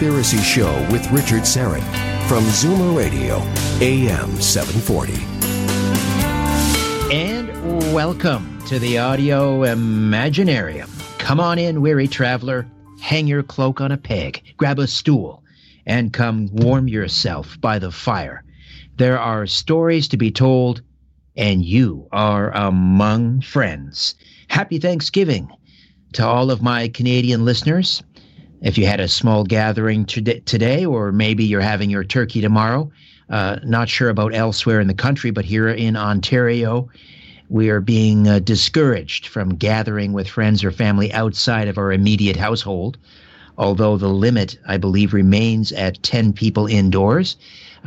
Conspiracy Show with Richard Syrett from Zoomer Radio, AM 740. And welcome to the Audio Imaginarium. Come on in, weary traveler. Hang your cloak on a peg, grab a stool, and come warm yourself by the fire. There are stories to be told, and you are among friends. Happy Thanksgiving to all of my Canadian listeners. If you had a small gathering to- today, or maybe you're having your turkey tomorrow, uh, not sure about elsewhere in the country, but here in Ontario, we are being uh, discouraged from gathering with friends or family outside of our immediate household. Although the limit, I believe, remains at 10 people indoors,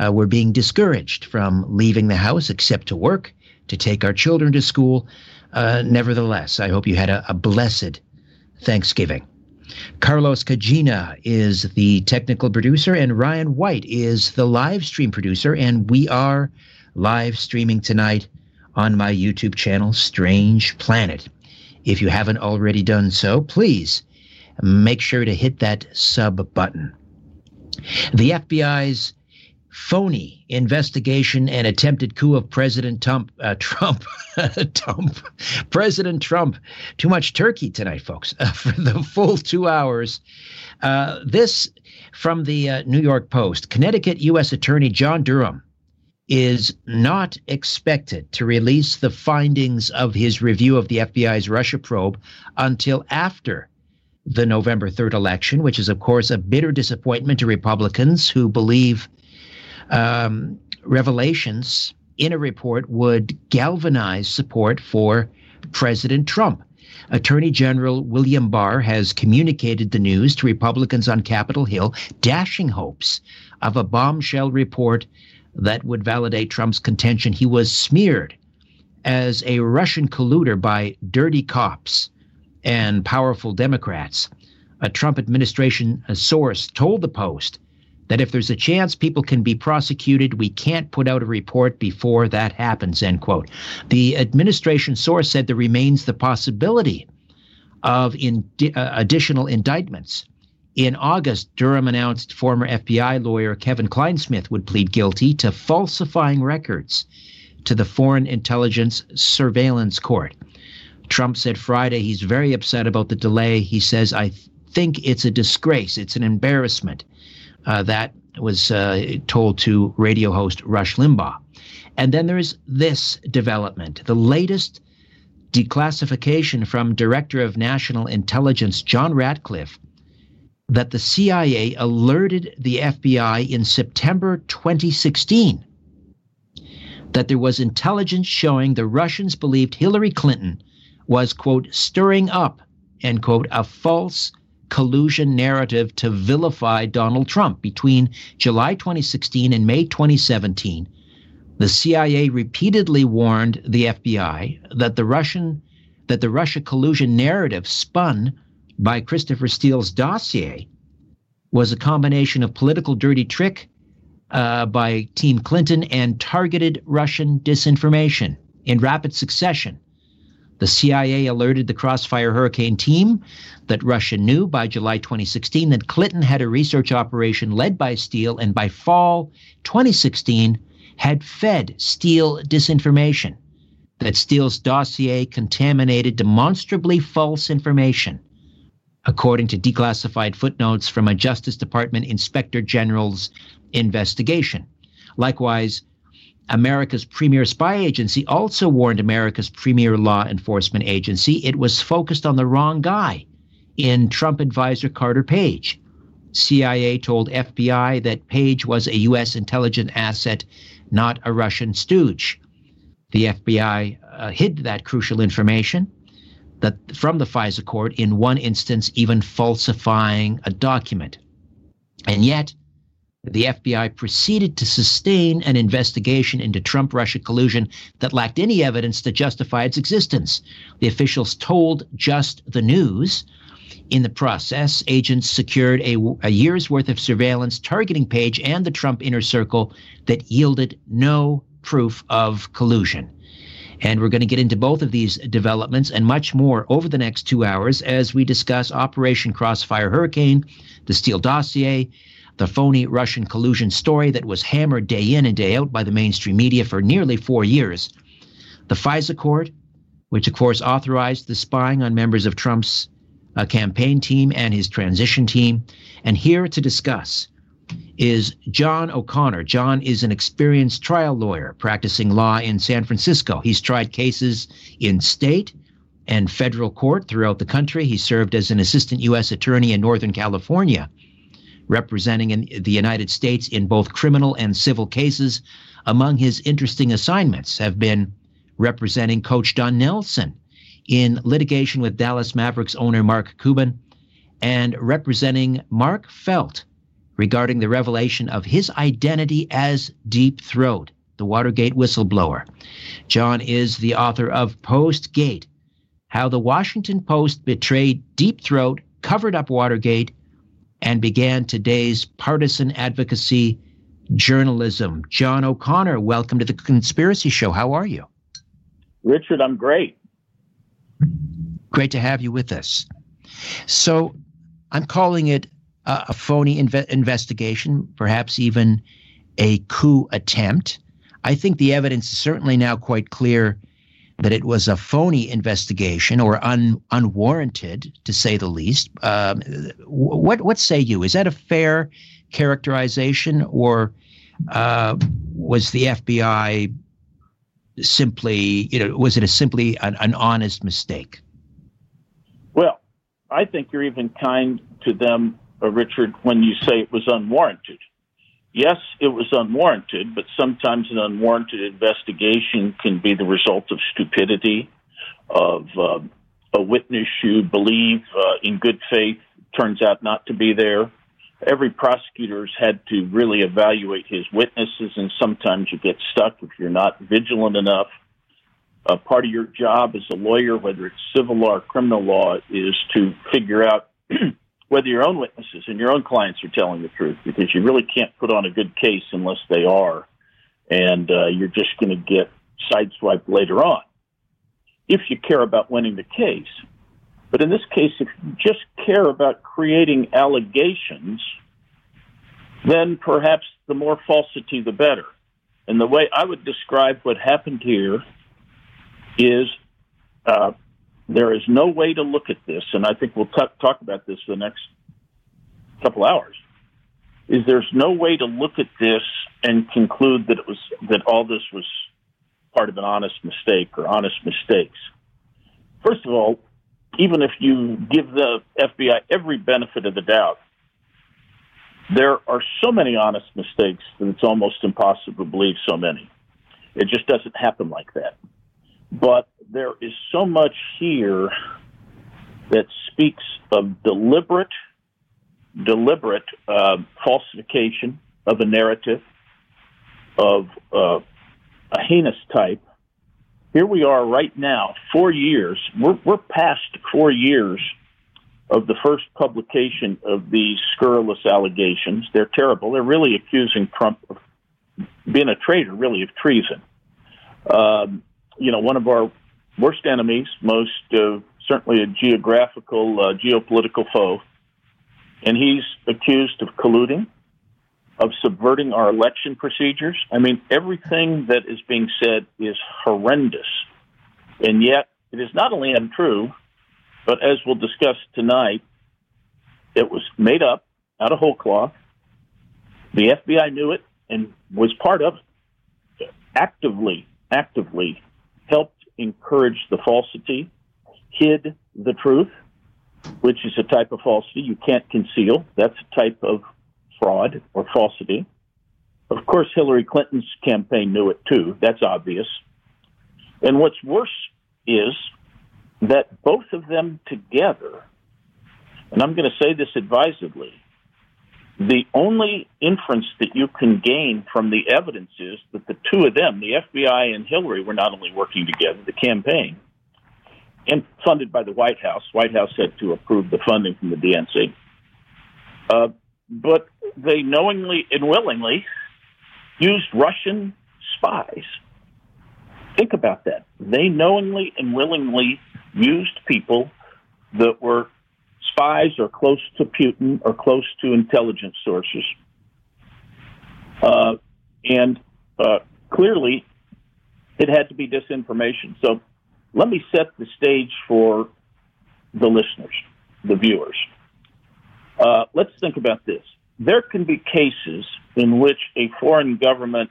uh, we're being discouraged from leaving the house except to work, to take our children to school. Uh, nevertheless, I hope you had a, a blessed Thanksgiving. Carlos Cagina is the technical producer, and Ryan White is the live stream producer. And we are live streaming tonight on my YouTube channel, Strange Planet. If you haven't already done so, please make sure to hit that sub button. The FBI's phony investigation and attempted coup of President Trump, uh, Trump, Trump, President Trump. Too much turkey tonight, folks, uh, for the full two hours. Uh, this from the uh, New York Post. Connecticut U.S. Attorney John Durham is not expected to release the findings of his review of the FBI's Russia probe until after the November 3rd election, which is, of course, a bitter disappointment to Republicans who believe um, revelations in a report would galvanize support for President Trump. Attorney General William Barr has communicated the news to Republicans on Capitol Hill, dashing hopes of a bombshell report that would validate Trump's contention he was smeared as a Russian colluder by dirty cops and powerful Democrats. A Trump administration source told the Post that if there's a chance people can be prosecuted, we can't put out a report before that happens, end quote. The administration source said there remains the possibility of in, uh, additional indictments. In August, Durham announced former FBI lawyer Kevin Clinesmith would plead guilty to falsifying records to the Foreign Intelligence Surveillance Court. Trump said Friday he's very upset about the delay. He says, I th- think it's a disgrace, it's an embarrassment. Uh, that was uh, told to radio host Rush Limbaugh. And then there's this development the latest declassification from Director of National Intelligence John Ratcliffe that the CIA alerted the FBI in September 2016 that there was intelligence showing the Russians believed Hillary Clinton was, quote, stirring up, end quote, a false collusion narrative to vilify Donald Trump. Between July 2016 and May 2017, the CIA repeatedly warned the FBI that the Russian that the Russia collusion narrative spun by Christopher Steele's dossier was a combination of political dirty trick uh, by Team Clinton and targeted Russian disinformation in rapid succession. The CIA alerted the Crossfire Hurricane team that Russia knew by July 2016 that Clinton had a research operation led by Steele and by fall 2016 had fed Steele disinformation, that Steele's dossier contaminated demonstrably false information, according to declassified footnotes from a Justice Department Inspector General's investigation. Likewise, America's premier spy agency also warned America's premier law enforcement agency it was focused on the wrong guy in Trump advisor Carter Page. CIA told FBI that Page was a U.S. intelligence asset, not a Russian stooge. The FBI uh, hid that crucial information that from the FISA court, in one instance, even falsifying a document. And yet, the FBI proceeded to sustain an investigation into Trump Russia collusion that lacked any evidence to justify its existence. The officials told just the news. In the process, agents secured a, a year's worth of surveillance targeting Page and the Trump inner circle that yielded no proof of collusion. And we're going to get into both of these developments and much more over the next two hours as we discuss Operation Crossfire Hurricane, the Steele dossier, the phony Russian collusion story that was hammered day in and day out by the mainstream media for nearly four years. The FISA court, which of course authorized the spying on members of Trump's uh, campaign team and his transition team. And here to discuss is John O'Connor. John is an experienced trial lawyer practicing law in San Francisco. He's tried cases in state and federal court throughout the country. He served as an assistant U.S. attorney in Northern California representing in the United States in both criminal and civil cases. Among his interesting assignments have been representing Coach Don Nelson in litigation with Dallas Mavericks owner Mark Cuban and representing Mark Felt regarding the revelation of his identity as Deep Throat, the Watergate whistleblower. John is the author of Postgate How the Washington Post Betrayed Deep Throat, Covered Up Watergate, and began today's partisan advocacy journalism. John O'Connor, welcome to the Conspiracy Show. How are you? Richard, I'm great. Great to have you with us. So, I'm calling it a, a phony inve- investigation, perhaps even a coup attempt. I think the evidence is certainly now quite clear that it was a phony investigation or un, unwarranted, to say the least. Um, what what say you? Is that a fair characterization, or uh, was the FBI simply, you know, was it a simply an, an honest mistake? Well, I think you're even kind to them, uh, Richard, when you say it was unwarranted yes, it was unwarranted, but sometimes an unwarranted investigation can be the result of stupidity, of uh, a witness you believe uh, in good faith turns out not to be there. Every prosecutor's had to really evaluate his witnesses, and sometimes you get stuck if you're not vigilant enough. Uh, part of your job as a lawyer, whether it's civil law or criminal law, is to figure out whether your own witnesses and your own clients are telling the truth, because you really can't put on a good case unless they are, and uh, you're just going to get sideswiped later on. If you care about winning the case, but in this case, if you just care about creating allegations, then perhaps the more falsity, the better. And the way I would describe what happened here is uh, there is no way to look at this, and I think we'll t- talk about this the next couple hours. Is there's no way to look at this and conclude that it was that all this was part of an honest mistake or honest mistakes. First of all, even if you give the FBI every benefit of the doubt, there are so many honest mistakes that it's almost impossible to believe so many. It just doesn't happen like that. But there is so much here that speaks of deliberate, deliberate uh, falsification of a narrative of uh, a heinous type. Here we are right now, four years. We're, we're past four years of the first publication of these scurrilous allegations. They're terrible. They're really accusing Trump of being a traitor, really, of treason. Um, you know, one of our worst enemies, most uh, certainly a geographical, uh, geopolitical foe. And he's accused of colluding, of subverting our election procedures. I mean, everything that is being said is horrendous. And yet, it is not only untrue, but as we'll discuss tonight, it was made up out of whole cloth. The FBI knew it and was part of it. Actively, actively helped encourage the falsity, hid the truth, which is a type of falsity you can't conceal. That's a type of fraud or falsity. Of course, Hillary Clinton's campaign knew it too. That's obvious. And what's worse is that both of them together, and I'm going to say this advisedly, the only inference that you can gain from the evidence is that the two of them, the FBI and Hillary, were not only working together, the campaign, and funded by the White House. White House had to approve the funding from the DNC. Uh, but they knowingly and willingly used Russian spies. Think about that. They knowingly and willingly used people that were spies or close to Putin or close to intelligence sources. Uh, and uh, clearly, it had to be disinformation. So let me set the stage for the listeners, the viewers. Uh, let's think about this. There can be cases in which a foreign government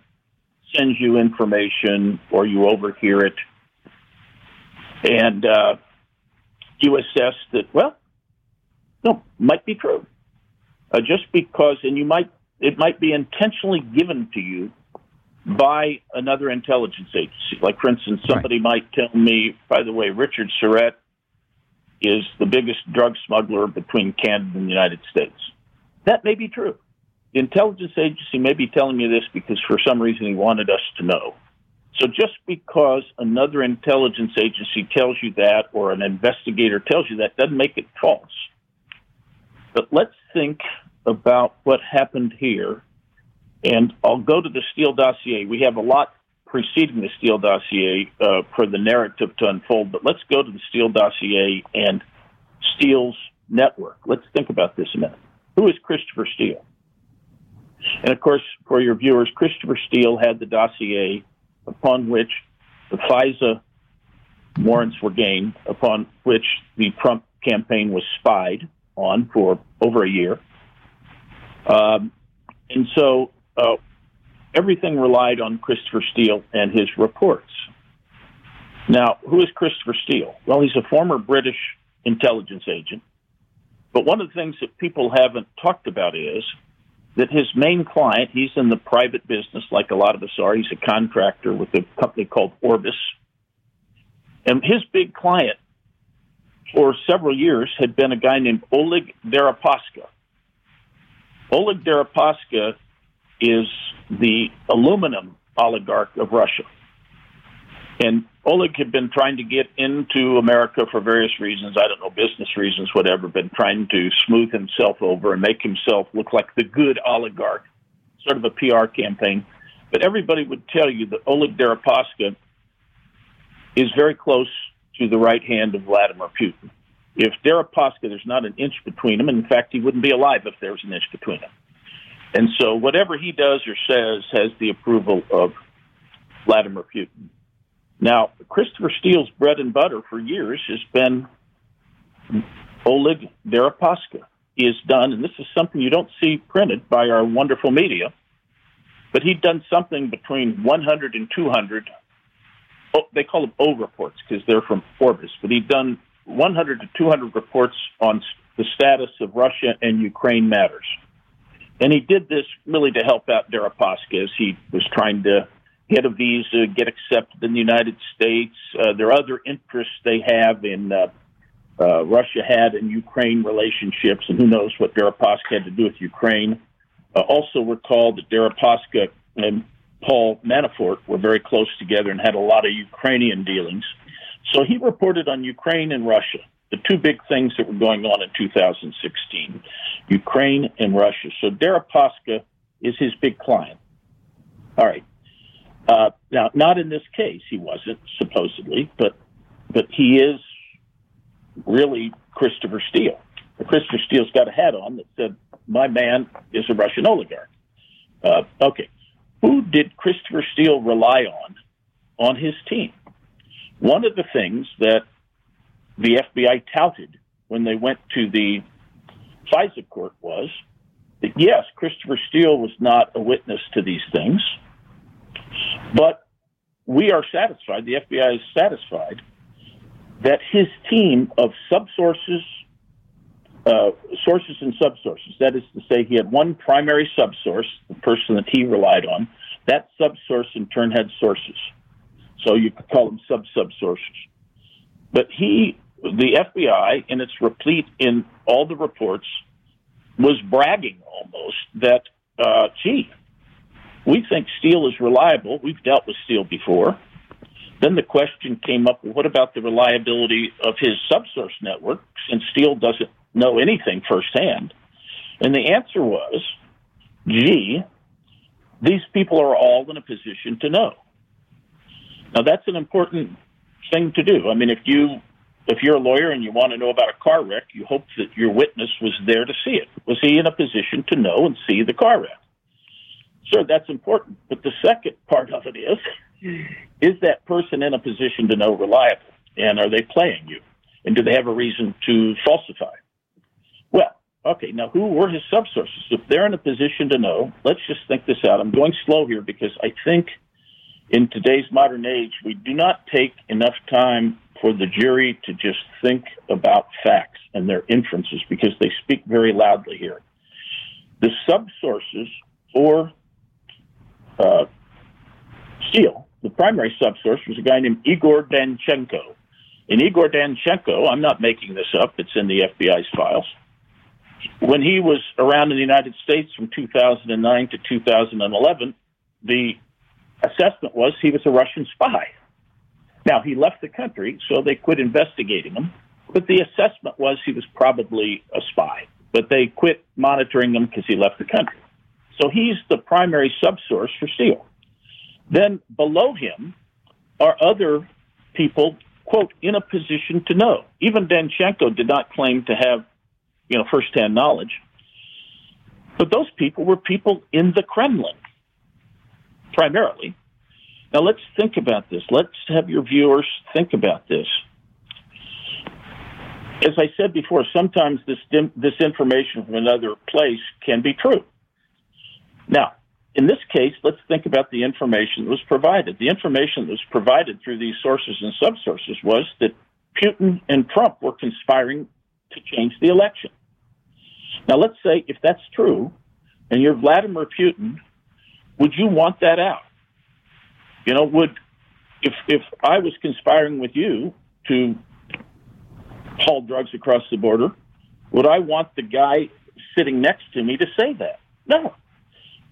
sends you information or you overhear it, and uh, you assess that, well, no, might be true. Uh, just because, and you might, it might be intentionally given to you by another intelligence agency. Like, for instance, somebody right. might tell me, by the way, Richard Syrett is the biggest drug smuggler between Canada and the United States. That may be true. The intelligence agency may be telling you this because for some reason he wanted us to know. So just because another intelligence agency tells you that or an investigator tells you that doesn't make it false. But let's think about what happened here. And I'll go to the Steele dossier. We have a lot preceding the Steele dossier uh, for the narrative to unfold, but let's go to the Steele dossier and Steele's network. Let's think about this a minute. Who is Christopher Steele? And of course, for your viewers, Christopher Steele had the dossier upon which the FISA warrants were gained, upon which the Trump campaign was spied on for over a year. Um, and so uh, everything relied on Christopher Steele and his reports. Now, who is Christopher Steele? Well, he's a former British intelligence agent. But one of the things that people haven't talked about is that his main client, he's in the private business like a lot of us are. He's a contractor with a company called Orbis. And his big client for several years had been a guy named Oleg Deripaska. Oleg Deripaska is the aluminum oligarch of Russia. And Oleg had been trying to get into America for various reasons. I don't know, business reasons, whatever, been trying to smooth himself over and make himself look like the good oligarch, sort of a PR campaign. But everybody would tell you that Oleg Deripaska is very close to the right hand of Vladimir Putin. If Deripaska, there's not an inch between them. In fact, he wouldn't be alive if there was an inch between them. And so whatever he does or says has the approval of Vladimir Putin. Now, Christopher Steele's bread and butter for years has been Oleg Deripaska. He has done, and this is something you don't see printed by our wonderful media, but he'd done something between 100 and 200 oh, they call them O reports because they're from Orbis, but he'd done 100 to 200 reports on the status of Russia and Ukraine matters. And he did this really to help out Deripaska as he was trying to get a visa, get accepted in the United States. Uh, there are other interests they have in uh, uh, Russia had in Ukraine relationships, and who knows what Deripaska had to do with Ukraine. Uh, also recall that Deripaska and Paul Manafort were very close together and had a lot of Ukrainian dealings. So he reported on Ukraine and Russia, the two big things that were going on in 2016, Ukraine and Russia. So Deripaska is his big client. All right. Uh, now, not in this case, he wasn't supposedly, but but he is really Christopher Steele. Christopher Steele's got a hat on that said, "My man is a Russian oligarch." Uh, okay, who did Christopher Steele rely on on his team? One of the things that the FBI touted when they went to the FISA court was that yes, Christopher Steele was not a witness to these things, but we are satisfied, the FBI is satisfied, that his team of subsources, uh, sources and subsources, that is to say, he had one primary subsource, the person that he relied on, that subsource in turn had sources. So you could call them sub subsources. But he, the FBI, and it's replete in all the reports, was bragging almost that, uh, gee, we think Steele is reliable. We've dealt with Steele before. Then the question came up what about the reliability of his subsource network since Steele doesn't know anything firsthand? And the answer was gee, these people are all in a position to know. Now, that's an important thing to do. I mean, if you if you're a lawyer and you want to know about a car wreck, you hope that your witness was there to see it. Was he in a position to know and see the car wreck? Sure, that's important. But the second part of it is, is that person in a position to know reliable? And are they playing you? And do they have a reason to falsify? Okay, now who were his subsources? If they're in a position to know, let's just think this out. I'm going slow here because I think in today's modern age, we do not take enough time for the jury to just think about facts and their inferences because they speak very loudly here. The subsources for uh, Steele, the primary subsource, was a guy named Igor Danchenko. And Igor Danchenko, I'm not making this up, it's in the FBI's files. When he was around in the United States from 2009 to 2011, the assessment was he was a Russian spy. Now, he left the country, so they quit investigating him, but the assessment was he was probably a spy. But they quit monitoring him because he left the country. So he's the primary subsource for Steele. Then below him are other people, quote, in a position to know. Even Danchenko did not claim to have, you know, firsthand knowledge. But those people were people in the Kremlin, primarily. Now let's think about this. Let's have your viewers think about this. As I said before, sometimes this this information from another place can be true. Now, in this case, let's think about the information that was provided. The information that was provided through these sources and subsources was that Putin and Trump were conspiring to change the election. Now, let's say if that's true, and you're Vladimir Putin, would you want that out? You know, would if if I was conspiring with you to haul drugs across the border, would I want the guy sitting next to me to say that? No.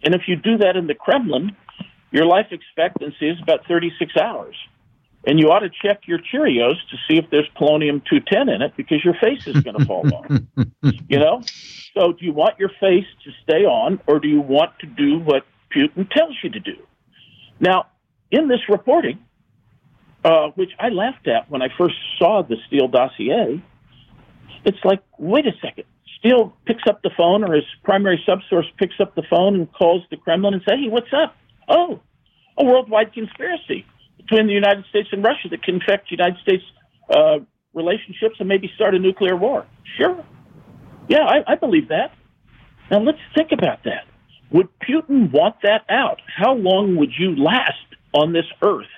And if you do that in the Kremlin, your life expectancy is about 36 hours. And you ought to check your Cheerios to see if there's polonium 210 in it because your face is going to fall off. You know? So do you want your face to stay on or do you want to do what Putin tells you to do? Now, in this reporting, uh, which I laughed at when I first saw the Steele dossier, it's like, wait a second. Steele picks up the phone, or his primary subsource picks up the phone and calls the Kremlin and says, hey, what's up? Oh, a worldwide conspiracy between the United States and Russia that can affect United States uh, relationships and maybe start a nuclear war. Sure. Yeah, I, I believe that. Now let's think about that. Would Putin want that out? How long would you last on this earth,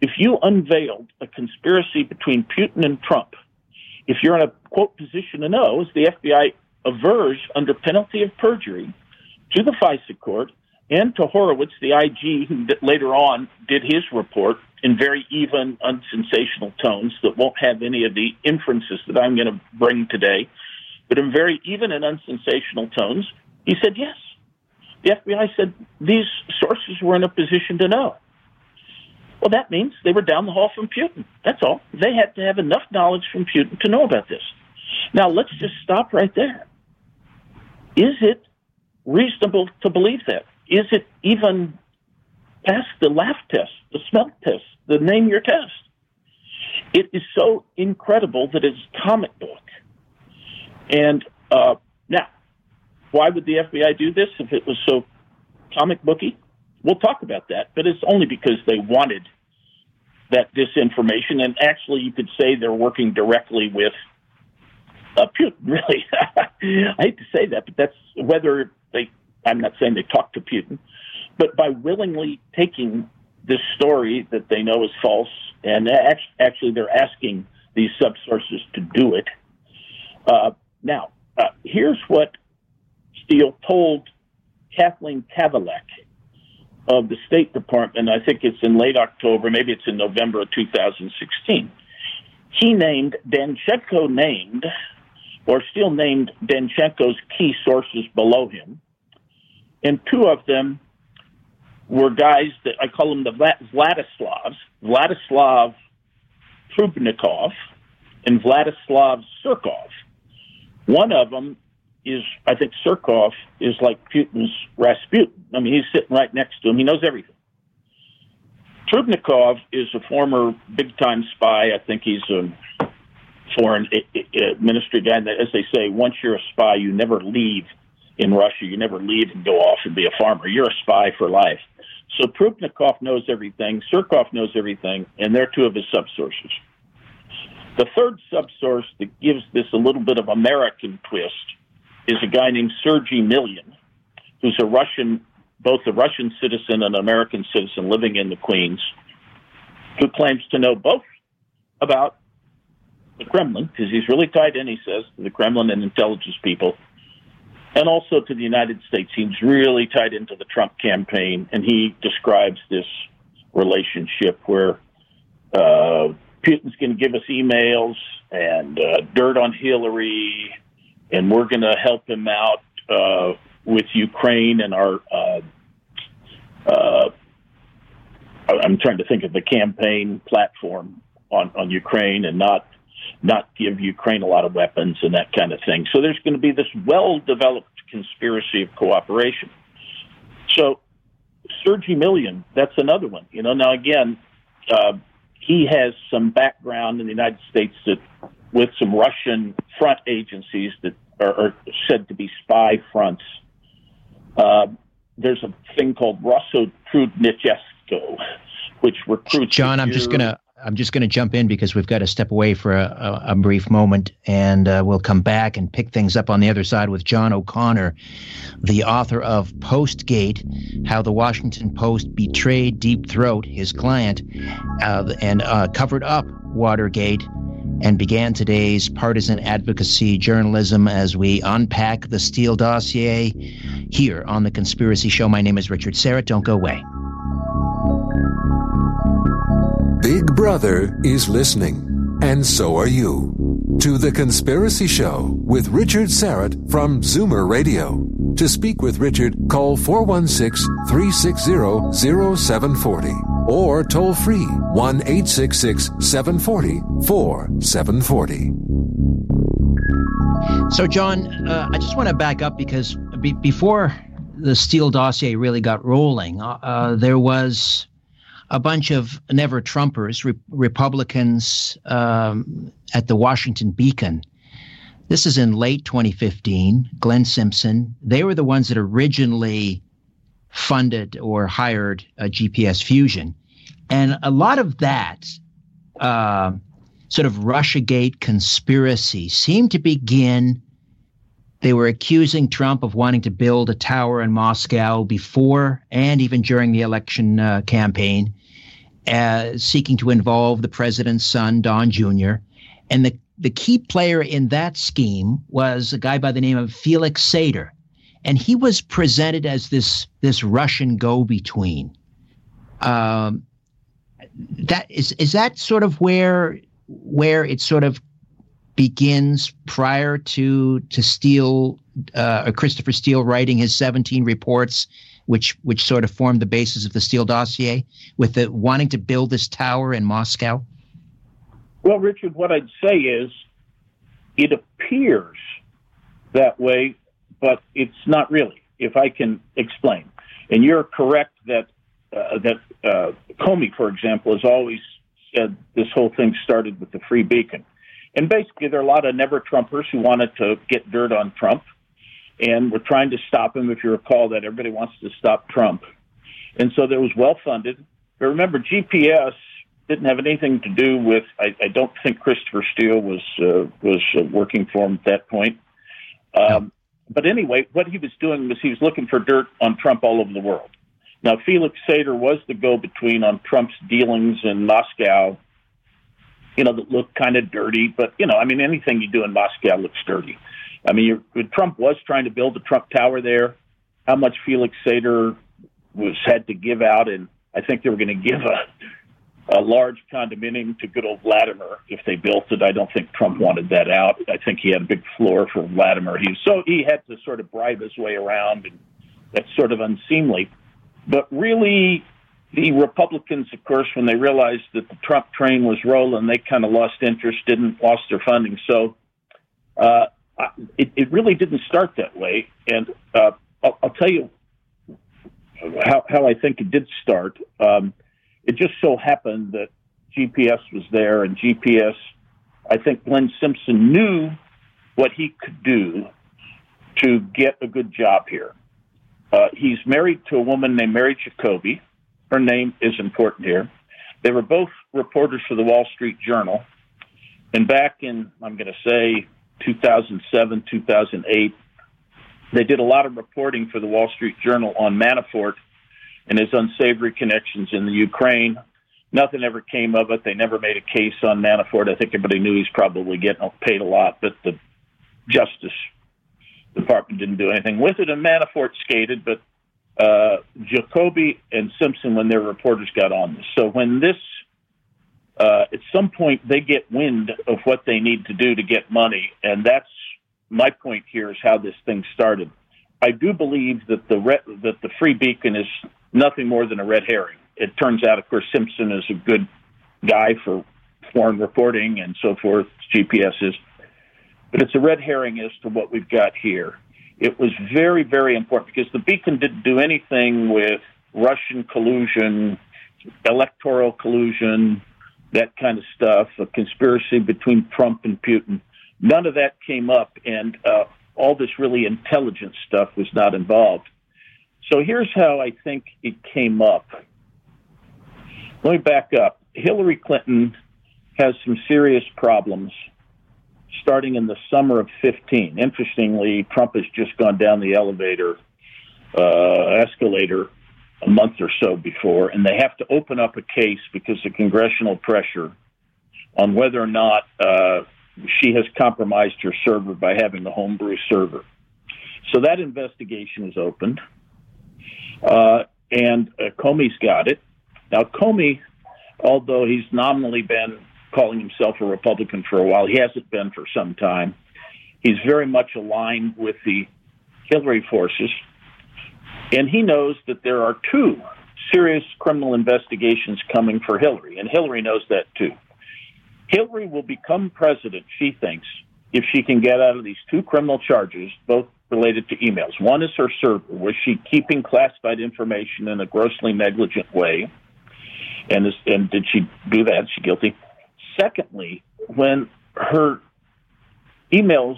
if you unveiled a conspiracy between Putin and Trump, if you're in a quote position to know, as the FBI avers under penalty of perjury to the FISA court and to Horowitz, the IG, who later on did his report in very even, unsensational tones that won't have any of the inferences that I'm going to bring today, but in very even and unsensational tones, he said yes. The FBI said these sources were in a position to know. Well, that means they were down the hall from Putin. That's all. They had to have enough knowledge from Putin to know about this. Now, let's just stop right there. Is it reasonable to believe that? Is it even past the laugh test, the smell test, the name your test? It is so incredible that it's comic book. And uh, now, why would the FBI do this if it was so comic booky? We'll talk about that, but it's only because they wanted that disinformation. And actually, you could say they're working directly with uh. Really, I hate to say that, but that's whether they. I'm not saying they talk to Putin, but by willingly taking this story that they know is false, and actually they're asking these subsources to do it. Uh, now, uh, here's what Steele told Kathleen Kavalec of the State Department. I think it's in late October, maybe it's in November of 2016. He named Danchenko named, or Steele named Danchenko's key sources below him, and two of them were guys that I call them the Vladislavs, Vladislav Trubnikov and Vladislav Surkov. One of them is, I think Surkov is like Putin's Rasputin. I mean, he's sitting right next to him. He knows everything. Trubnikov is a former big time spy. I think he's a foreign ministry guy. As they say, once you're a spy, you never leave in Russia. You never leave and go off and be a farmer. You're a spy for life. So Trubnikov knows everything, Surkov knows everything, and they're two of his subsources. The third subsource that gives this a little bit of American twist is a guy named Sergei Millian, who's a Russian, both a Russian citizen and an American citizen living in the Queens, who claims to know both about the Kremlin, because he's really tied in, he says, to the Kremlin and intelligence people, and also to the United States. He's really tied into the Trump campaign, and he describes this relationship where uh, Putin's going to give us emails and uh, dirt on Hillary, and we're going to help him out uh, with Ukraine and our. Uh, uh, I'm trying to think of the campaign platform on, on Ukraine and not not give Ukraine a lot of weapons and that kind of thing. So there's going to be this well developed conspiracy of cooperation. So Sergei Millian, that's another one. You know, now again, uh, he has some background in the United States that with some Russian front agencies that are, are said to be spy fronts. Uh, there's a thing called Rosso Trudnichesko, which recruits. John, I'm just gonna I'm just going to jump in because we've got to step away for a, a, a brief moment, and uh, we'll come back and pick things up on the other side with John O'Connor, the author of Postgate How the Washington Post Betrayed Deep Throat, his client, uh, and uh, covered up Watergate and began today's partisan advocacy journalism as we unpack the Steele dossier here on The Conspiracy Show. My name is Richard Syrett. Don't go away. Big Brother is listening, and so are you. To The Conspiracy Show with Richard Syrett from Zoomer Radio. To speak with Richard, call 416 360 0740 or toll free 1 866 740 4740. So, John, uh, I just want to back up because be- before the Steele dossier really got rolling, uh, uh, there was a bunch of never Trumpers, re- Republicans um, at the Washington Beacon. This is in late 2015. Glenn Simpson, they were the ones that originally funded or hired GPS Fusion. And a lot of that uh, sort of Russiagate conspiracy seemed to begin. They were accusing Trump of wanting to build a tower in Moscow before and even during the election uh, campaign uh, seeking to involve the president's son, Don Jr. And the, the key player in that scheme was a guy by the name of Felix Sater. And he was presented as this, this Russian go between. Um, that is, is that sort of where, where it sort of begins prior to, to Steele, uh, Christopher Steele writing his 17 reports which which sort of formed the basis of the Steele dossier, with the wanting to build this tower in Moscow? Well, Richard, what I'd say is, it appears that way, but it's not really. If I can explain, and you're correct that uh, that uh, Comey, for example, has always said this whole thing started with the Free Beacon. And basically, there are a lot of never Trumpers who wanted to get dirt on Trump and were trying to stop him. If you recall that, everybody wants to stop Trump. And so there was well funded. But remember, GPS didn't have anything to do with. I, I don't think Christopher Steele was uh, was uh, working for him at that point. Um, but anyway, what he was doing was he was looking for dirt on Trump all over the world. Now, Felix Sater was the go-between on Trump's dealings in Moscow. You know, that looked kind of dirty, but you know, I mean, anything you do in Moscow looks dirty. I mean, Trump was trying to build a Trump Tower there. How much Felix Sater was had to give out, and I think they were going to give a, a large condominium to good old Vladimir if they built it. I don't think Trump wanted that out. I think he had a big floor for Vladimir. He so he had to sort of bribe his way around, and that's sort of unseemly. But really, the Republicans, of course, when they realized that the Trump train was rolling, they kind of lost interest, didn't lost their funding. So uh, it, it really didn't start that way. And uh, I'll, I'll tell you how, how I think it did start. Um, it just so happened that GPS was there, and GPS, I think Glenn Simpson knew what he could do to get a good job here. Uh, he's married to a woman named Mary Jacoby. Her name is important here. They were both reporters for the Wall Street Journal. And back in, I'm going to say, 2007, 2008, they did a lot of reporting for the Wall Street Journal on Manafort and his unsavory connections in the Ukraine. Nothing ever came of it. They never made a case on Manafort. I think everybody knew he's probably getting paid a lot, but the Justice Department didn't do anything with it. And Manafort skated, but uh, Jacoby and Simpson, when their reporters got on this. So when this, uh, at some point, they get wind of what they need to do to get money, and that's my point here is how this thing started. I do believe that the re- that the Free Beacon is nothing more than a red herring. It turns out, of course, Simpson is a good guy for foreign reporting and so forth. GPS is, but it's a red herring as to what we've got here. It was very, very important because the Beacon didn't do anything with Russian collusion, electoral collusion, that kind of stuff, a conspiracy between Trump and Putin. None of that came up, and uh, all this really intelligent stuff was not involved. So here's how I think it came up. Let me back up. Hillary Clinton has some serious problems starting in the summer of 15. Interestingly, Trump has just gone down the elevator, uh, escalator a month or so before, and they have to open up a case because of congressional pressure on whether or not uh, she has compromised her server by having a homebrew server. So that investigation is opened, uh, and uh, Comey's got it. Now, Comey, although he's nominally been calling himself a Republican for a while, he hasn't been for some time. He's very much aligned with the Hillary forces, and he knows that there are two serious criminal investigations coming for Hillary, and Hillary knows that too. Hillary will become president, she thinks, if she can get out of these two criminal charges, both related to emails. One is her server. Was she keeping classified information in a grossly negligent way? And, is, and did she do that? Is she guilty? Secondly, when her emails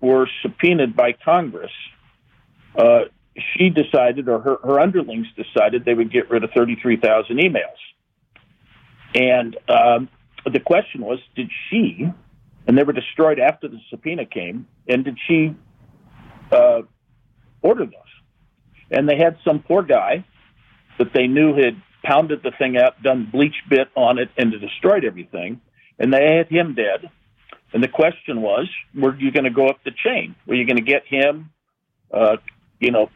were subpoenaed by Congress, uh, she decided, or her, her underlings decided, they would get rid of 33,000 emails. And um, the question was, did she, and they were destroyed after the subpoena came, and did she uh, order those? And they had some poor guy that they knew had pounded the thing out, done bleach bit on it, and destroyed everything, and they had him dead. And the question was, were you going to go up the chain? Were you going to get him, uh, you know,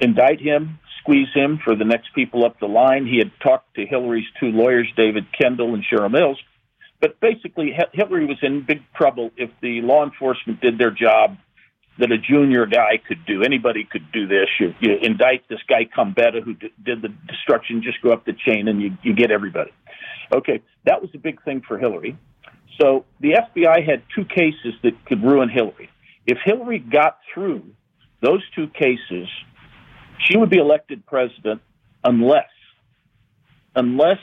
indict him, squeeze him for the next people up the line? He had talked to Hillary's two lawyers, David Kendall and Cheryl Mills, but basically, Hillary was in big trouble if the law enforcement did their job that a junior guy could do. Anybody could do this. You, you indict this guy Gambetta who d- did the destruction, just go up the chain and you, you get everybody. Okay, that was a big thing for Hillary. So the FBI had two cases that could ruin Hillary. If Hillary got through those two cases, she would be elected president unless, unless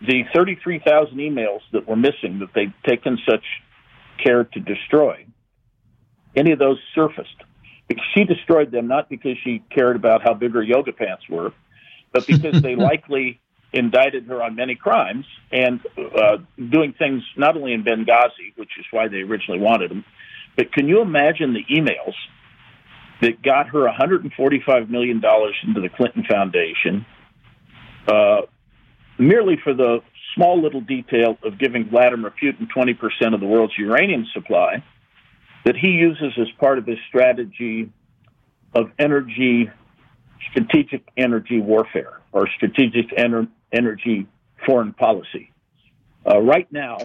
the 33,000 emails that were missing that they'd taken such care to destroy, any of those surfaced. Because she destroyed them not because she cared about how big her yoga pants were, but because they likely indicted her on many crimes and uh, doing things not only in Benghazi, which is why they originally wanted them, but can you imagine the emails that got her $145 million into the Clinton Foundation uh, merely for the small little detail of giving Vladimir Putin 20% of the world's uranium supply that he uses as part of his strategy of energy, strategic energy warfare or strategic ener- energy foreign policy. Uh, right now,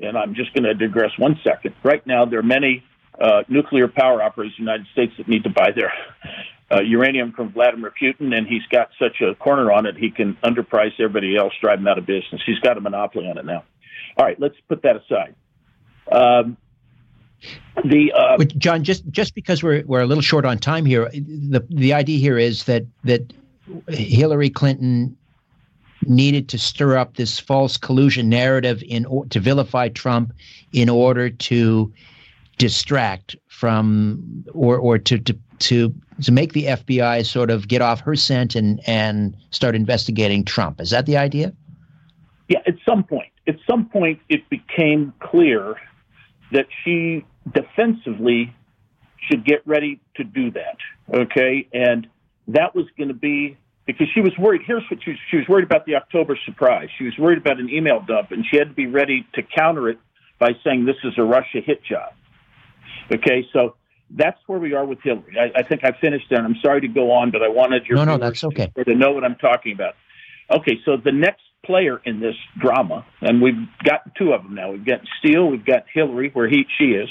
and I'm just going to digress one second. Right now, there are many uh, nuclear power operators in the United States that need to buy their uh, uranium from Vladimir Putin, and he's got such a corner on it, he can underprice everybody else, drive them out of business. He's got a monopoly on it now. All right, let's put that aside. Um, the uh, John, just just because we're we're a little short on time here, the the idea here is that that Hillary Clinton needed to stir up this false collusion narrative in to vilify Trump in order to distract from or or to to to to make the FBI sort of get off her scent and and start investigating Trump. Is that the idea? Yeah, at some point. At some point it became clear that she defensively should get ready to do that. Okay? And that was going to be because she was worried. Here's what she she was worried about the October surprise. She was worried about an email dump, and she had to be ready to counter it by saying this is a Russia hit job. Okay, so that's where we are with Hillary. I, I think I finished there. I'm sorry to go on, but I wanted your no, no, that's okay. to know what I'm talking about. Okay, so the next player in this drama, and we've got two of them now. We've got Steele, we've got Hillary, where he she is.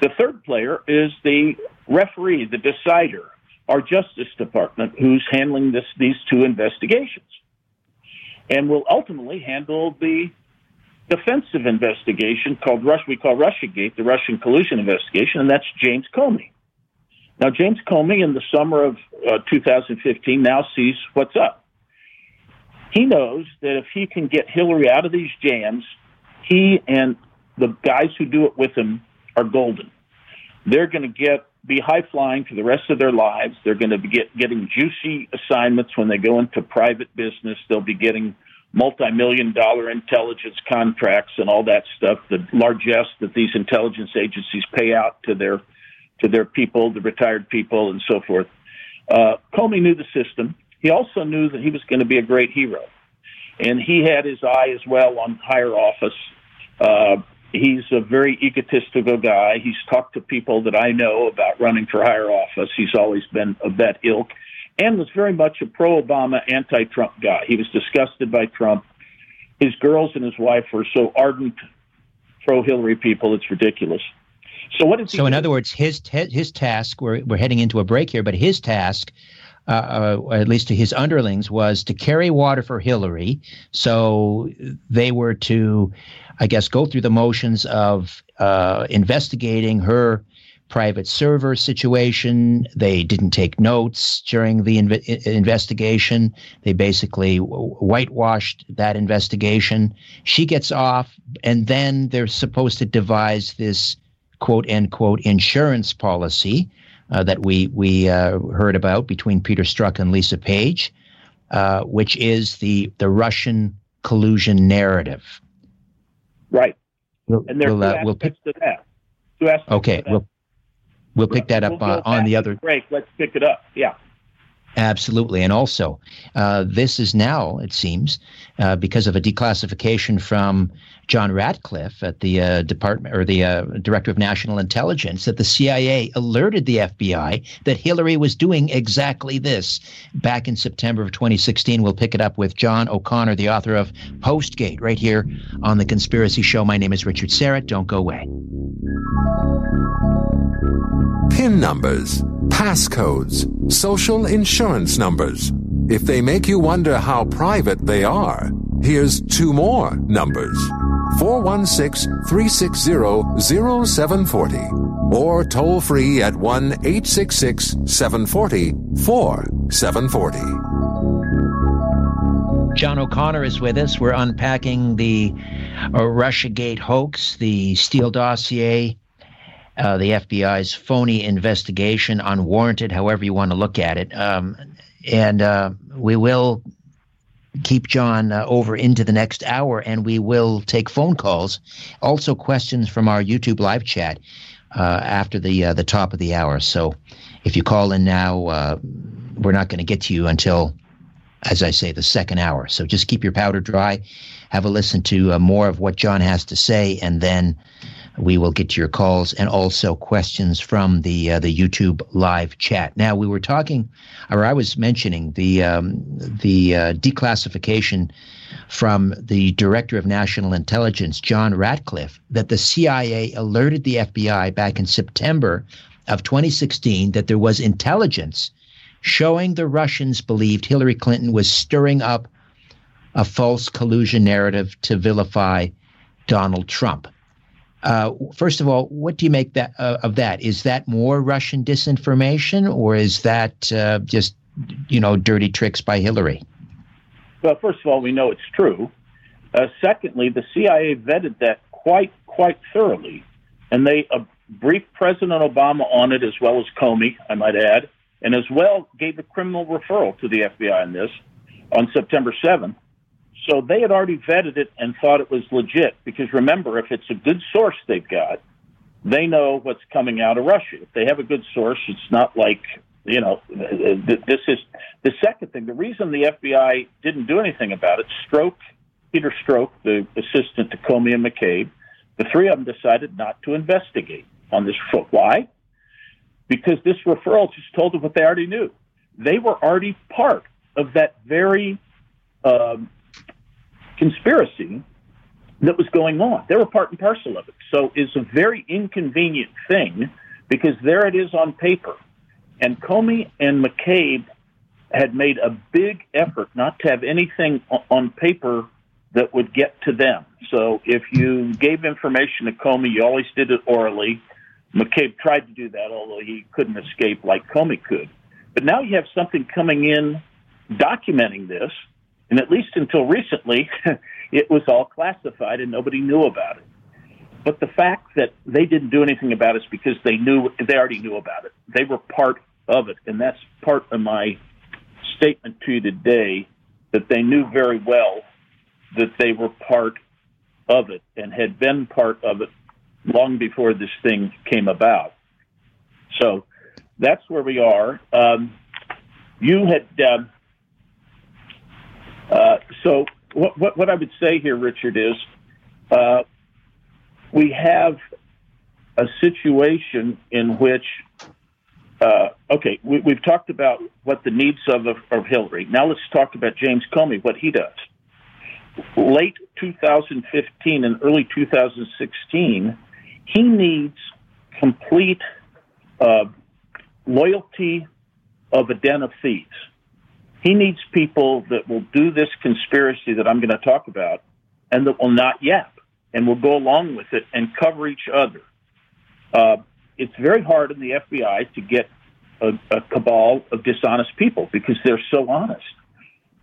The third player is the referee, the decider, our Justice Department, who's handling this these two investigations, and will ultimately handle the defensive investigation called Rush, we call Russiagate, the Russian collusion investigation, and that's James Comey. Now, James Comey in the summer of uh, 2015 now sees what's up. He knows that if he can get Hillary out of these jams, he and the guys who do it with him are golden. They're going to get be high flying for the rest of their lives. They're going to be get, getting juicy assignments when they go into private business. They'll be getting multi-million dollar intelligence contracts and all that stuff, the largesse that these intelligence agencies pay out to their to their people, the retired people, and so forth. Uh, Comey knew the system. He also knew that he was going to be a great hero, and he had his eye as well on higher office. Uh, he's a very egotistical guy. He's talked to people that I know about running for higher office. He's always been of that ilk and was very much a pro Obama, anti Trump guy. He was disgusted by Trump. His girls and his wife were so ardent pro Hillary people, it's ridiculous. So what is So in do? other words, his his task. We're we're heading into a break here, but his task. Uh, uh, at least to his underlings, was to carry water for Hillary. So they were to, I guess, go through the motions of uh, investigating her private server situation. They didn't take notes during the inv- investigation. They basically whitewashed that investigation. She gets off, and then they're supposed to devise this quote unquote insurance policy uh, that we we uh, heard about between Peter Strzok and Lisa Page, uh, which is the the Russian collusion narrative. Right, and there are we'll, uh, we'll pick, to that. okay, we'll We'll pick that up we'll uh, on the other break. Let's pick it up. Yeah. Absolutely. And also, uh, this is now, it seems, uh, because of a declassification from John Ratcliffe at the uh, Department or the uh, Director of National Intelligence, that the CIA alerted the FBI that Hillary was doing exactly this back in September of 2016. We'll pick it up with John O'Connor, the author of Postgate, right here on The Conspiracy Show. My name is Richard Syrett. Don't go away. PIN numbers, passcodes, social insurance numbers. If they make you wonder how private they are, here's two more numbers 416 360 0740 or toll free at 1 866 740 4740. John O'Connor is with us. We're unpacking the uh, Russiagate hoax, the Steele dossier, uh, the FBI's phony investigation, unwarranted, however you want to look at it. Um, and uh, we will keep John uh, over into the next hour, and we will take phone calls, also questions from our YouTube live chat uh, after the uh, the top of the hour. So, if you call in now, uh, we're not going to get to you until, as I say, the second hour. So just keep your powder dry, have a listen to uh, more of what John has to say, and then we will get to your calls and also questions from the uh, the YouTube live chat. Now we were talking, or I was mentioning the um, the uh, declassification from the Director of National Intelligence, John Ratcliffe, that the CIA alerted the FBI back in September of 2016 that there was intelligence showing the Russians believed Hillary Clinton was stirring up a false collusion narrative to vilify Donald Trump. Uh, first of all, what do you make that uh, of that? Is that more Russian disinformation, or is that uh, just you know dirty tricks by Hillary? Well, first of all, we know it's true. Uh, secondly, the CIA vetted that quite quite thoroughly, and they uh, briefed President Obama on it as well as Comey, I might add, and as well gave a criminal referral to the FBI on this on September 7th. So they had already vetted it and thought it was legit because remember, if it's a good source they've got, they know what's coming out of Russia. If they have a good source, it's not like, you know, this is the second thing. The reason the FBI didn't do anything about it, Strzok, Peter Strzok, the assistant to Comey and McCabe, the three of them decided not to investigate on this foot. Why? Because this referral just told them what they already knew. They were already part of that very um, conspiracy that was going on. They were part and parcel of it. So it's a very inconvenient thing because there it is on paper. And Comey and McCabe had made a big effort not to have anything on paper that would get to them. So if you gave information to Comey, you always did it orally. McCabe tried to do that, although he couldn't escape like Comey could. But now you have something coming in documenting this and at least until recently, it was all classified and nobody knew about it. But the fact that they didn't do anything about it is because they knew they already knew about it. They were part of it, and that's part of my statement to you today. That they knew very well that they were part of it and had been part of it long before this thing came about. So that's where we are. Um, you had. Uh, uh, so what, what, what, I would say here, Richard, is uh, we have a situation in which, uh, okay, we, have talked about what the needs of, of, of Hillary. Now let's talk about James Comey, what he does. Late 2015 and early 2016, he needs complete uh, loyalty of a den of thieves he needs people that will do this conspiracy that I'm going to talk about and that will not yap and will go along with it and cover each other. Uh, it's very hard in the FBI to get a, a cabal of dishonest people because they're so honest.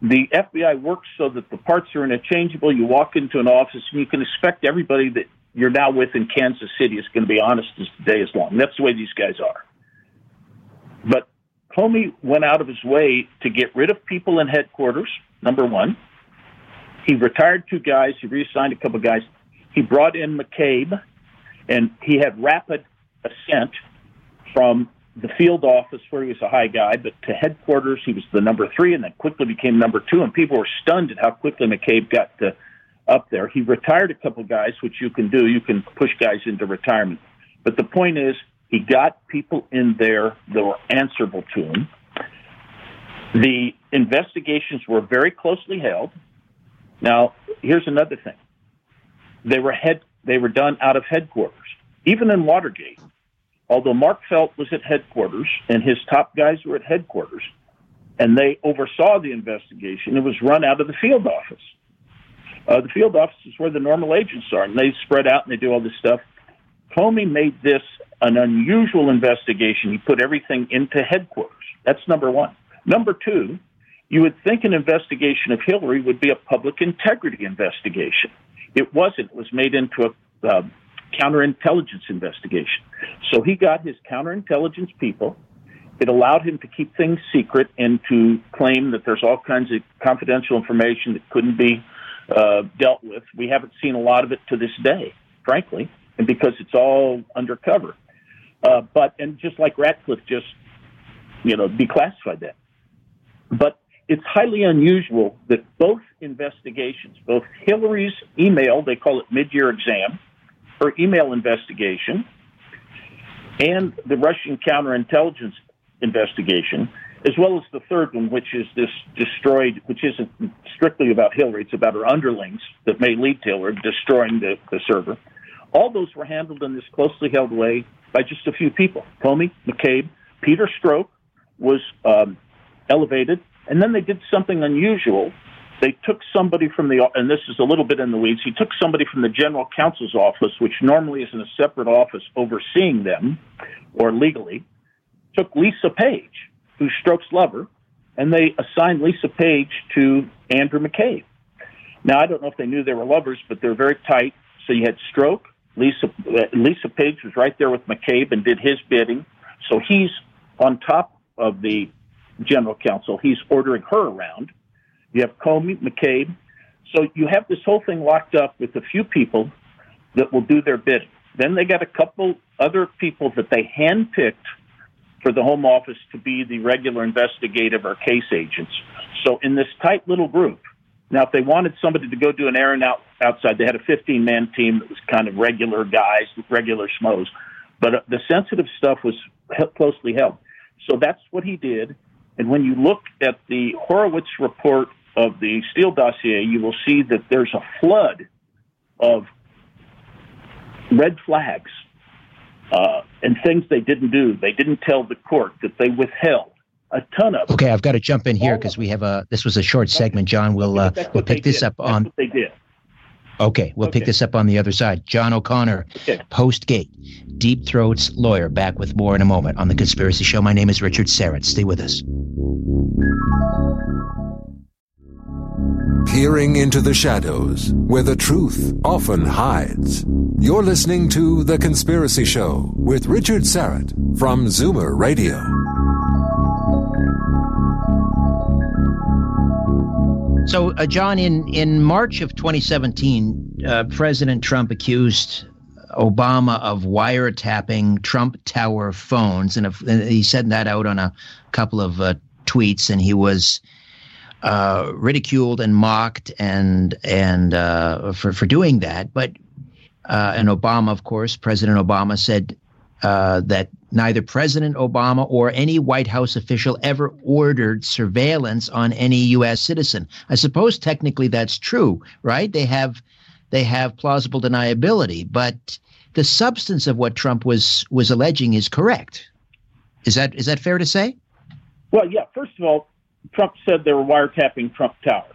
The FBI works so that the parts are interchangeable. You walk into an office and you can expect everybody that you're now with in Kansas City is going to be honest as the day is long. That's the way these guys are. But Comey went out of his way to get rid of people in headquarters, number one. He retired two guys, he reassigned a couple guys. He brought in McCabe, and he had rapid ascent from the field office where he was a high guy, but to headquarters, he was the number three and then quickly became number two. And people were stunned at how quickly McCabe got to, up there. He retired a couple guys, which you can do. You can push guys into retirement. But the point is, he got people in there that were answerable to him. The investigations were very closely held. Now, here's another thing. They were head they were done out of headquarters. Even in Watergate, although Mark Felt was at headquarters and his top guys were at headquarters and they oversaw the investigation, it was run out of the field office. Uh, the field office is where the normal agents are, and they spread out and they do all this stuff. Comey made this an unusual investigation. He put everything into headquarters. That's number one. Number two, You would think an investigation of Hillary would be a public integrity investigation. It wasn't. It was made into a uh, counterintelligence investigation. So he got his counterintelligence people. It allowed him to keep things secret and to claim that there's all kinds of confidential information that couldn't be uh, dealt with. We haven't seen a lot of it to this day, frankly, and because it's all undercover. Uh, but and just like Ratcliffe just, you know, declassified that. But it's highly unusual that both investigations, both Hillary's email, they call it mid-year exam, her email investigation, and the Russian counterintelligence investigation, as well as the third one, which is this destroyed, which isn't strictly about Hillary, it's about her underlings that may lead to Hillary destroying the, the server. All those were handled in this closely held way by just a few people Comey, McCabe, Peter Strzok was um, elevated and then they did something unusual. They took somebody from the, and this is a little bit in the weeds, he took somebody from the general counsel's office, which normally is in a separate office overseeing them, or legally, took Lisa Page, who's Strzok's lover, and they assigned Lisa Page to Andrew McCabe. Now, I don't know if they knew they were lovers, but they're very tight. So you had Strzok. Lisa, uh, Lisa Page was right there with McCabe and did his bidding. So he's on top of the general counsel. He's ordering her around. You have Comey, McCabe. So you have this whole thing locked up with a few people that will do their bidding. Then they got a couple other people that they handpicked for the Home Office to be the regular investigative or case agents. So in this tight little group, now if they wanted somebody to go do an errand out outside, they had a 15 man team that was kind of regular guys, regular schmoes. But uh, the sensitive stuff was closely held. So that's what he did. And when you look at the Horowitz report of the Steele dossier, you will see that there's a flood of red flags uh, and things they didn't do. They didn't tell the court that they withheld a ton of. Okay, I've got to jump in here because we have a. This was a short segment, John. We'll uh, we'll pick this did. up on. That's what they did. Okay, we'll Okay. pick this up on the other side. John O'Connor, Okay. Postgate, Deep Throat's lawyer, back with more in a moment on The Conspiracy Show. My name is Richard Syrett. Stay with us. Peering into the shadows where the truth often hides. You're listening to The Conspiracy Show with Richard Syrett from Zoomer Radio. So, uh, John, in, in March of 2017, uh, President Trump accused Obama of wiretapping Trump Tower phones, and if, and he sent that out on a couple of uh, tweets, and he was uh, ridiculed and mocked and and uh, for for doing that. But uh, and Obama, of course, President Obama said uh, that neither President Obama or any White House official ever ordered surveillance on any U.S. citizen. I suppose technically that's true, right? They have they have plausible deniability, but the substance of what Trump was was alleging is correct. Is that is that fair to say? Well, yeah. First of all, Trump said they were wiretapping Trump Tower,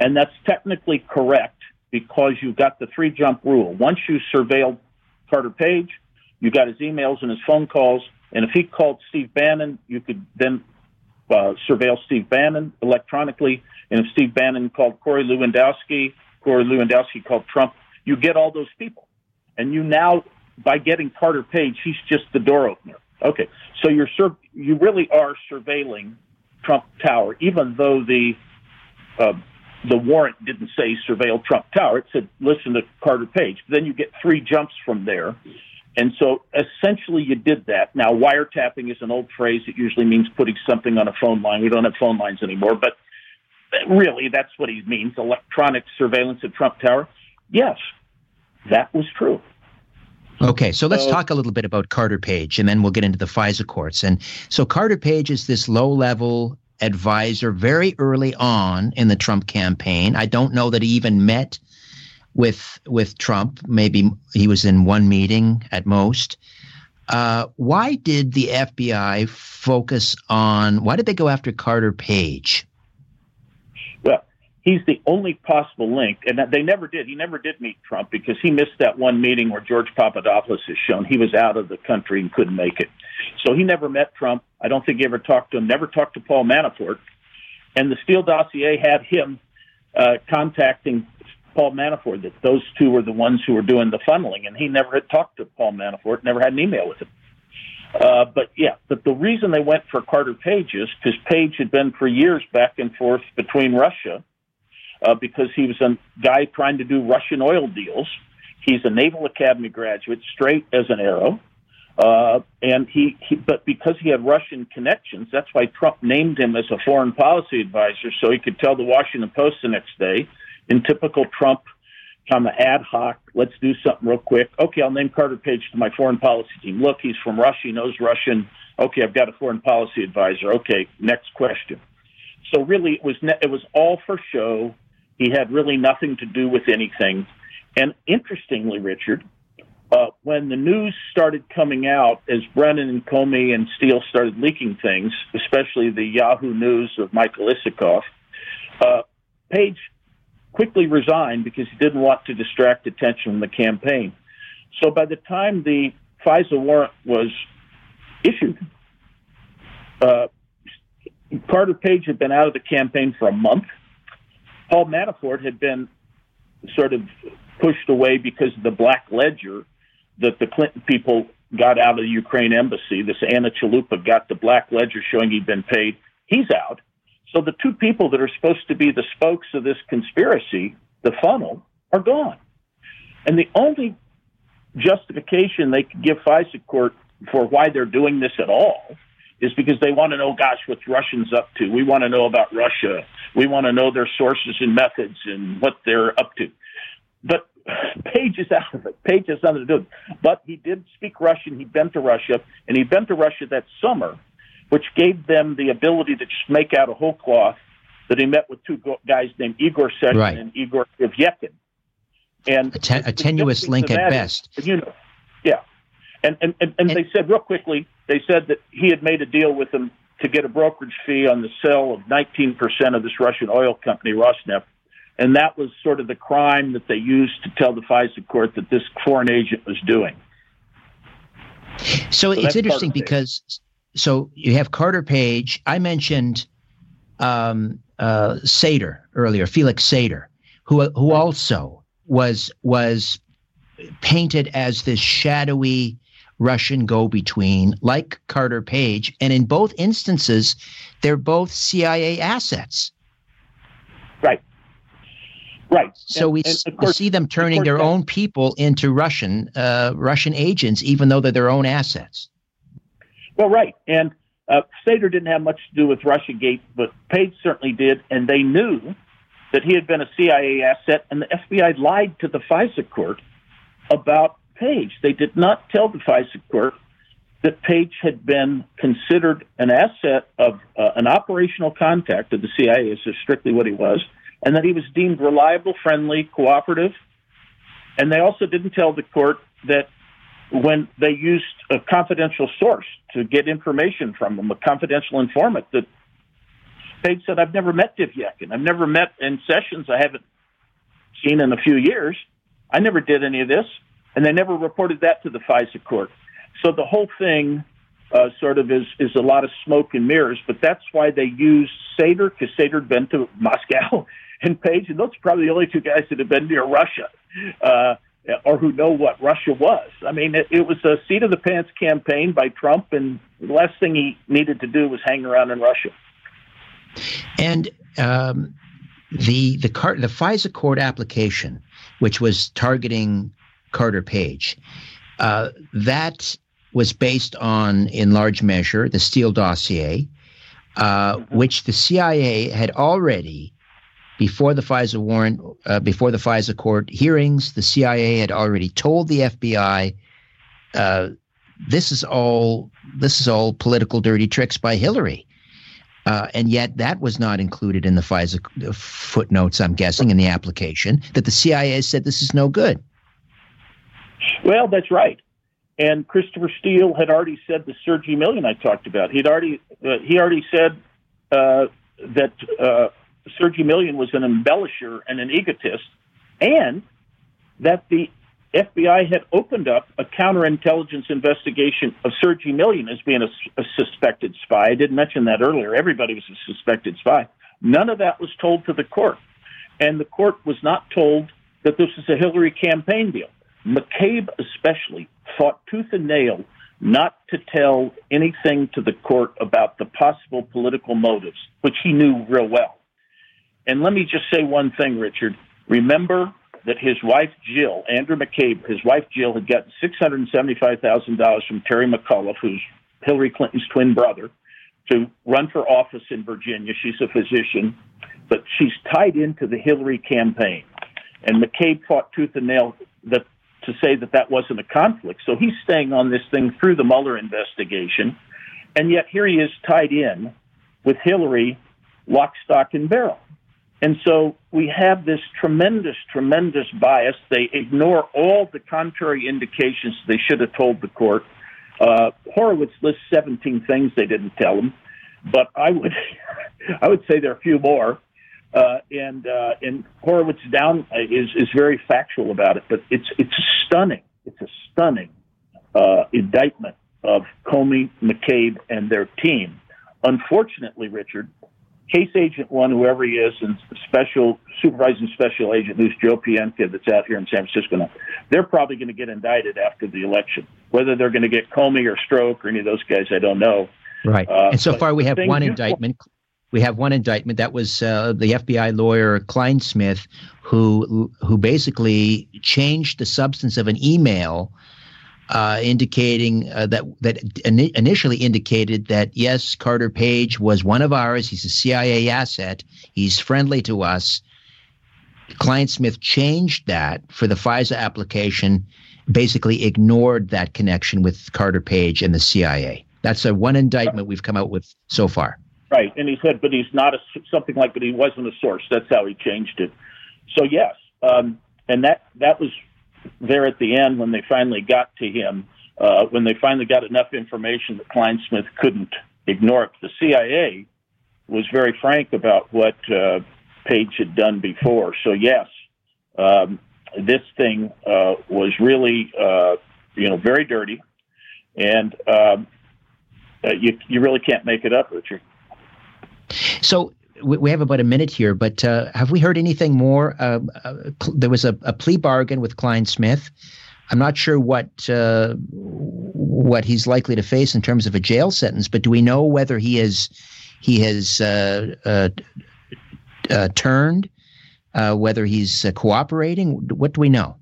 and that's technically correct because you've got the three jump rule. Once you surveilled Carter Page, you got his emails and his phone calls, and if he called Steve Bannon, you could then uh, surveil Steve Bannon electronically. And if Steve Bannon called Corey Lewandowski, Corey Lewandowski called Trump, you get all those people. And you now, by getting Carter Page, he's just the door opener. Okay, so you're sur- you really are surveilling Trump Tower, even though the uh, the warrant didn't say surveil Trump Tower. It said listen to Carter Page. Then you get three jumps from there. And so essentially you did that. Now, wiretapping is an old phrase. It usually means putting something on a phone line. We don't have phone lines anymore, but really that's what he means electronic surveillance at Trump Tower. Yes, that was true. Okay, so let's talk a little bit about Carter Page, and then we'll get into the FISA courts. And so Carter Page is this low-level advisor very early on in the Trump campaign. I don't know that he even met with with Trump. Maybe he was in one meeting at most. Uh, why did the FBI focus on? Why did they go after Carter Page? Well, he's the only possible link, and they never did. He never did meet Trump because he missed that one meeting where George Papadopoulos is shown. He was out of the country and couldn't make it, so he never met Trump. I don't think he ever talked to him. Never talked to Paul Manafort. And the Steele dossier had him uh, contacting Paul Manafort that those two were the ones who were doing the funneling, and he never had talked to Paul Manafort, never had an email with him. Uh, but yeah, but the reason they went for Carter Page is because Page had been for years back and forth between Russia uh, because he was a guy trying to do Russian oil deals. He's a Naval Academy graduate, straight as an arrow. Uh, and he, he, but because he had Russian connections, that's why Trump named him as a foreign policy advisor, so he could tell the Washington Post the next day, in typical Trump, kind of ad hoc, let's do something real quick. Okay, I'll name Carter Page to my foreign policy team. Look, he's from Russia, he knows Russian. Okay, I've got a foreign policy advisor. Okay, next question. So really, it was ne- it was all for show. He had really nothing to do with anything. And interestingly, Richard, uh, when the news started coming out, as Brennan and Comey and Steele started leaking things, especially the Yahoo News of Michael Isikoff, uh, Page quickly resigned because he didn't want to distract attention from the campaign. So by the time the FISA warrant was issued, uh, Carter Page had been out of the campaign for a month. Paul Manafort had been sort of pushed away because of the black ledger that the Clinton people got out of the Ukraine embassy. This Anna Chalupa got the black ledger showing he'd been paid. He's out. So the two people that are supposed to be the spokes of this conspiracy, the funnel, are gone. And the only justification they could give FISA court for why they're doing this at all is because they want to know, gosh, what's Russians up to? We want to know about Russia. We want to know their sources and methods and what they're up to. But Page is out of it. Page has nothing to do with it. But he did speak Russian. He'd been to Russia, and he'd been to Russia that summer, which gave them the ability to just make out a whole cloth that he met with two guys named Igor Sechin Right. and Igor Divyekin. And A, te- a tenuous link at best. you know, yeah. And and, and, and they said real quickly, they said that he had made a deal with them to get a brokerage fee on the sale of 19% of this Russian oil company, Rosneft. And that was sort of the crime that they used to tell the FISA court that this foreign agent was doing. So, it's interesting because so you have Carter Page. I mentioned um, uh, Sater earlier, Felix Sater, who who also was was painted as this shadowy Russian go-between, like Carter Page, and in both instances, they're both CIA assets. Right. Right. So And- we, and course- see them turning their that- own people into Russian uh, Russian agents, even though they're their own assets. Well, right. And uh, Sater didn't have much to do with Russiagate, but Page certainly did. And they knew that he had been a CIA asset, and the FBI lied to the FISA court about Page. They did not tell the FISA court that Page had been considered an asset of uh, an operational contact of the CIA, is strictly what he was, and that he was deemed reliable, friendly, cooperative. And they also didn't tell the court that when they used a confidential source to get information from them, a confidential informant, that Page said, I've never met Divyekin. I've never met in sessions I haven't seen in a few years. I never did any of this. And they never reported that to the FISA court. So the whole thing uh, sort of is, is a lot of smoke and mirrors, but that's why they used Sater, because Sater had been to Moscow and Page, and those are probably the only two guys that have been near Russia. Uh, or who know what Russia was. I mean, it, it was a seat of the pants campaign by Trump, and the last thing he needed to do was hang around in Russia. And um, the the car, the FISA court application, which was targeting Carter Page, uh, that was based on, in large measure, the Steele dossier, uh, which the CIA had already. Before the FISA warrant, uh, before the FISA court hearings, the CIA had already told the FBI, uh, "This is all this is all political dirty tricks by Hillary." Uh, and yet that was not included in the FISA uh, footnotes, I'm guessing, in the application, that the CIA said this is no good. Well, that's right. And Christopher Steele had already said the Sergei Millian I talked about. He'd already uh, he already said uh, that Sergei Millian was an embellisher and an egotist, and that the FBI had opened up a counterintelligence investigation of Sergei Millian as being a, a suspected spy. I didn't mention that earlier. Everybody was a suspected spy. None of that was told to the court. And the court was not told that this was a Hillary campaign deal. McCabe, especially, fought tooth and nail not to tell anything to the court about the possible political motives, which he knew real well. And let me just say one thing, Richard. Remember that his wife Jill, Andrew McCabe, his wife Jill had gotten six hundred and seventy-five thousand dollars from Terry McAuliffe, who's Hillary Clinton's twin brother, to run for office in Virginia. She's a physician, but she's tied into the Hillary campaign. And McCabe fought tooth and nail that to say that that wasn't a conflict. So he's staying on this thing through the Mueller investigation, and yet here he is tied in with Hillary, lock, stock, and barrel. And so we have this tremendous, tremendous bias. They ignore all the contrary indications they should have told the court. Uh, Horowitz lists 17 things they didn't tell him, but I would, I would say there are a few more. Uh, and uh, and Horowitz down uh, is is very factual about it, but it's it's stunning. It's a stunning uh, indictment of Comey, McCabe, and their team. Unfortunately, Richard, case agent one, whoever he is, and special supervising special agent who's Joe Pientka that's out here in San Francisco now, they're probably going to get indicted after the election. Whether they're going to get Comey or Strzok or any of those guys, I don't know. Right. Uh, and so far, we have one indictment. We have one indictment. That was uh, the FBI lawyer Clinesmith, who who basically changed the substance of an email uh, indicating uh, that that in- initially indicated that yes, Carter Page was one of ours. He's a CIA asset. He's friendly to us. Clinesmith changed that for the FISA application, basically ignored that connection with Carter Page and the CIA. That's a one indictment we've come out with so far. Right, and he said, but he's not a something like, but he wasn't a source. That's how he changed it. So yes, um, and that that was there at the end when they finally got to him, uh, when they finally got enough information that Clinesmith couldn't ignore it. The CIA was very frank about what uh, Page had done before. So yes, um, this thing uh, was really, uh, you know, very dirty, and um, uh, you you really can't make it up, Richard. So we we have about a minute here, but uh, have we heard anything more? Uh, uh, there was a, a, plea bargain with Klein Clinesmith. I'm not sure what uh, what he's likely to face in terms of a jail sentence, but do we know whether he is he has uh, uh, turned, whether he's cooperating? What do we know?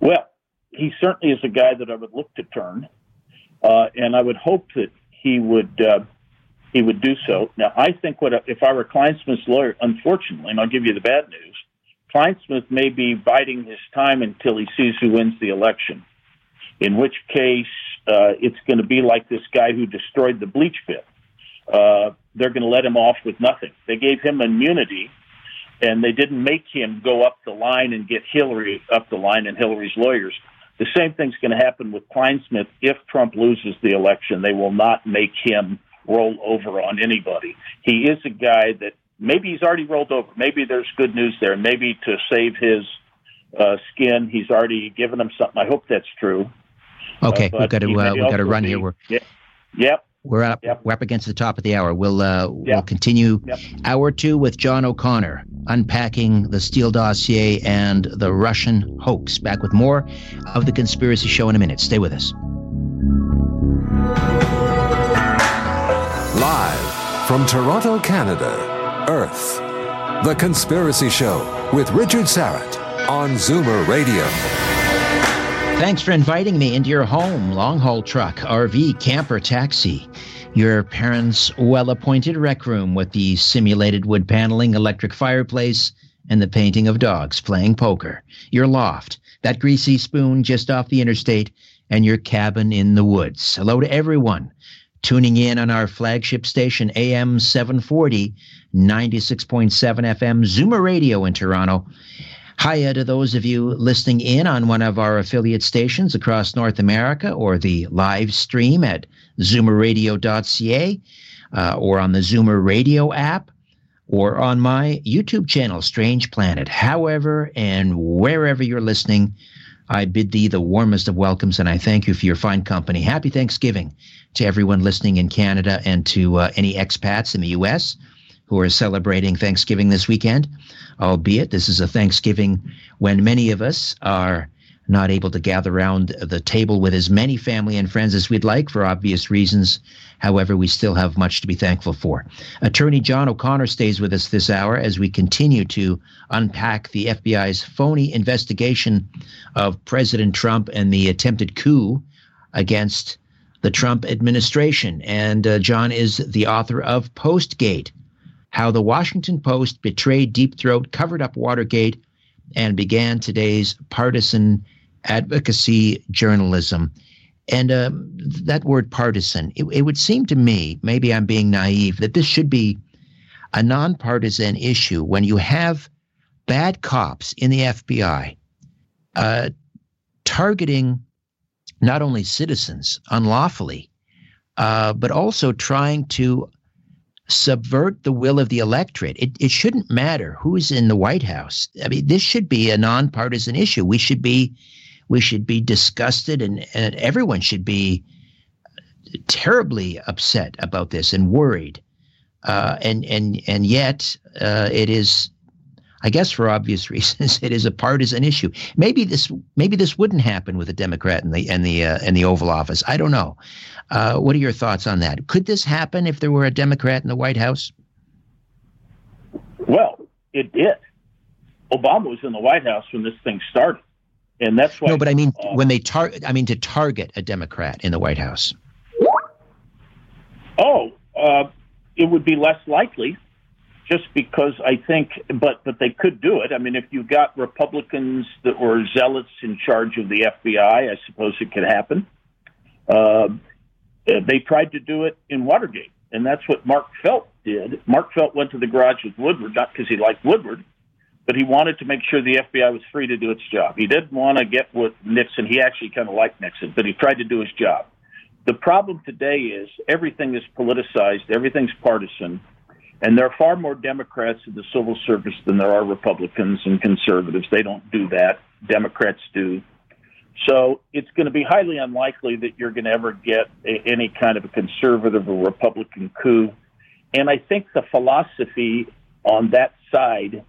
Well, he certainly is a guy that I would look to turn, and I would hope that he would he would do so. Now, I think what if I were Clinesmith's lawyer, unfortunately, and I'll give you the bad news, Clinesmith may be biding his time until he sees who wins the election. In which case, uh, it's going to be like this guy who destroyed the bleach pit. Uh, they're going to let him off with nothing. They gave him immunity, and they didn't make him go up the line and get Hillary up the line and Hillary's lawyers. The same thing's going to happen with Clinesmith if Trump loses the election. They will not make him roll over on anybody. He is a guy that maybe he's already rolled over. Maybe there's good news there. Maybe to save his uh, skin, he's already given him something. I hope that's true. Okay, uh, we've got to uh, we've got to run be, here. We're yeah, yep. We're up. Yep. We're up against the top of the hour. We'll uh, yep. we'll continue yep. hour two with John O'Connor unpacking the Steele dossier and the Russian hoax. Back with more of the Conspiracy Show in a minute. Stay with us. From Toronto, Canada, Earth. The Conspiracy Show with Richard Syrett on Zoomer Radio. Thanks for inviting me into your home, long haul truck, RV, camper, taxi. Your parents' well appointed rec room with the simulated wood paneling, electric fireplace, and the painting of dogs playing poker. Your loft, that greasy spoon just off the interstate, and your cabin in the woods. Hello to everyone tuning in on our flagship station, AM 740, 96.7 FM, Zoomer Radio in Toronto. Hiya to those of you listening in on one of our affiliate stations across North America or the live stream at zoomerradio.ca uh, or on the Zoomer Radio app or on my YouTube channel, Strange Planet. However and wherever you're listening, I bid thee the warmest of welcomes and I thank you for your fine company. Happy Thanksgiving to everyone listening in Canada and to uh, any expats in the U.S. who are celebrating Thanksgiving this weekend, albeit this is a Thanksgiving when many of us are not able to gather around the table with as many family and friends as we'd like for obvious reasons. However, we still have much to be thankful for. Attorney John O'Connor stays with us this hour as we continue to unpack the FBI's phony investigation of President Trump and the attempted coup against the Trump administration. And uh, John is the author of Postgate How the Washington Post Betrayed Deep Throat, Covered Up Watergate, and began today's partisan advocacy journalism. And um, that word partisan, it, it would seem to me, maybe I'm being naive, that this should be a nonpartisan issue when you have bad cops in the FBI uh, targeting not only citizens unlawfully, uh, but also trying to subvert the will of the electorate. It, it shouldn't matter who's in the White House. I mean, this should be a nonpartisan issue. We should be we should be disgusted, and, and everyone should be terribly upset about this and worried. Uh, and and and yet uh, it is I guess for obvious reasons, it is a partisan issue. Maybe this maybe this wouldn't happen with a Democrat in the in the uh, in the Oval Office. I don't know. Uh, what are your thoughts on that? Could this happen if there were a Democrat in the White House? Well, it did. Obama was in the White House when this thing started, and that's why. No, but I mean uh, when they target. I mean to target a Democrat in the White House. Oh, uh, it would be less likely just because I think, but but they could do it. I mean, if you got Republicans that were zealots in charge of the FBI, I suppose it could happen. Uh, they tried to do it in Watergate, and that's what Mark Felt did. Mark Felt went to the garage with Woodward, not because he liked Woodward, but he wanted to make sure the FBI was free to do its job. He didn't want to get with Nixon. He actually kind of liked Nixon, but he tried to do his job. The problem today is everything is politicized, everything's partisan and there are far more Democrats in the civil service than there are Republicans and conservatives. They don't do that. Democrats do. So it's going to be highly unlikely that you're going to ever get a, any kind of a conservative or Republican coup. And I think the philosophy on that side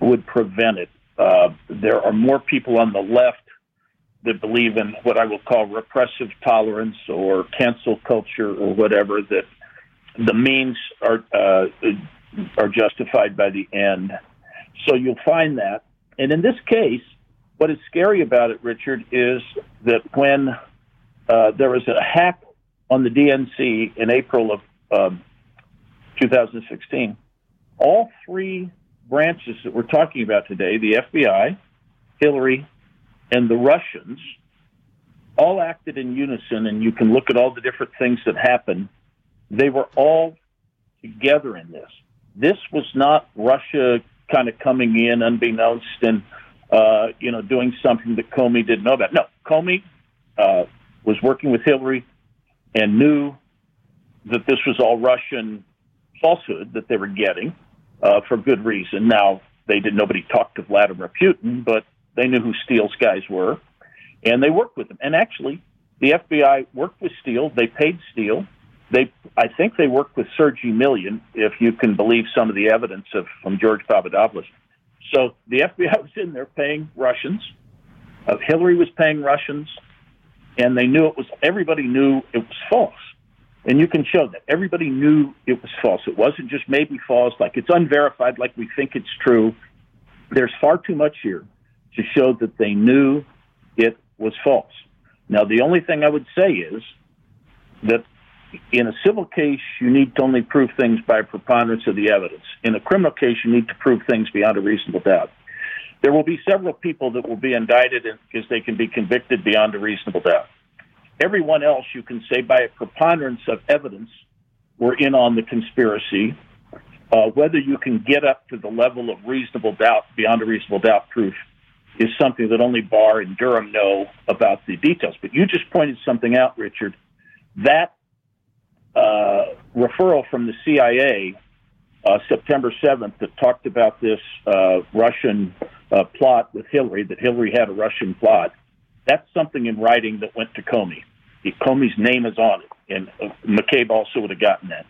would prevent it. Uh, there are more people on the left that believe in what I will call repressive tolerance or cancel culture or whatever that the means are uh, are justified by the end. So you'll find that. And in this case, what is scary about it, Richard, is that when uh, there was a hack on the DNC in April of um, 2016, all three branches that we're talking about today the FBI, Hillary, and the Russians all acted in unison, and you can look at all the different things that happened they were all together in this. This was not Russia kind of coming in unbeknownst and uh, you know doing something that Comey didn't know about. No, Comey uh, was working with Hillary and knew that this was all Russian falsehood that they were getting uh, for good reason. Now they did nobody talked to Vladimir Putin, but they knew who Steele's guys were, and they worked with them. And actually, the FBI worked with Steele. They paid Steele they, I think they worked with Sergei Millian, if you can believe some of the evidence of from George Papadopoulos. So the FBI was in there paying Russians. Uh, Hillary was paying Russians, and they knew it was. Everybody knew it was false, and you can show that everybody knew it was false. It wasn't just maybe false, like it's unverified, like we think it's true. There's far too much here to show that they knew it was false. Now, the only thing I would say is that in a civil case, you need to only prove things by preponderance of the evidence. In a criminal case, you need to prove things beyond a reasonable doubt. There will be several people that will be indicted because they can be convicted beyond a reasonable doubt. Everyone else, you can say by a preponderance of evidence, were in on the conspiracy. Uh, whether you can get up to the level of reasonable doubt, beyond a reasonable doubt proof, is something that only Barr and Durham know about the details. But you just pointed something out, Richard. That uh, referral from the CIA uh, September 7th that talked about this uh, Russian uh, plot with Hillary, that Hillary had a Russian plot. That's something in writing that went to Comey. Comey's name is on it, and uh, McCabe also would have gotten that.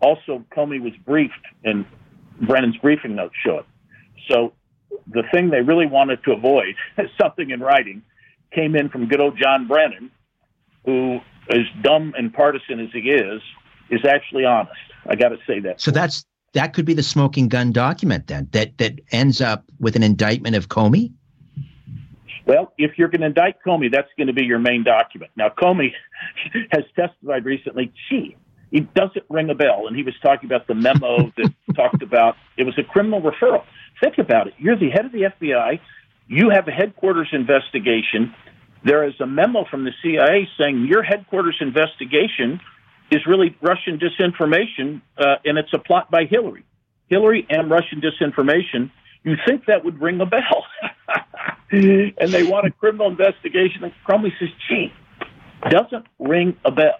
Also, Comey was briefed, and Brennan's briefing notes show it. So the thing they really wanted to avoid, something in writing, came in from good old John Brennan, who, as dumb and partisan as he is, is actually honest. I got to say that. So that's that could be the smoking gun document then that that ends up with an indictment of Comey. Well, if you're going to indict Comey, that's going to be your main document. Now, Comey has testified recently. Gee, it doesn't ring a bell. And he was talking about the memo that talked about it was a criminal referral. Think about it. You're the head of the FBI. You have a headquarters investigation. There is a memo from the CIA saying your headquarters investigation is really Russian disinformation, uh, and it's a plot by Hillary. Hillary and Russian disinformation. You think that would ring a bell? and they want a criminal investigation. And Comey says, "Gee, doesn't ring a bell."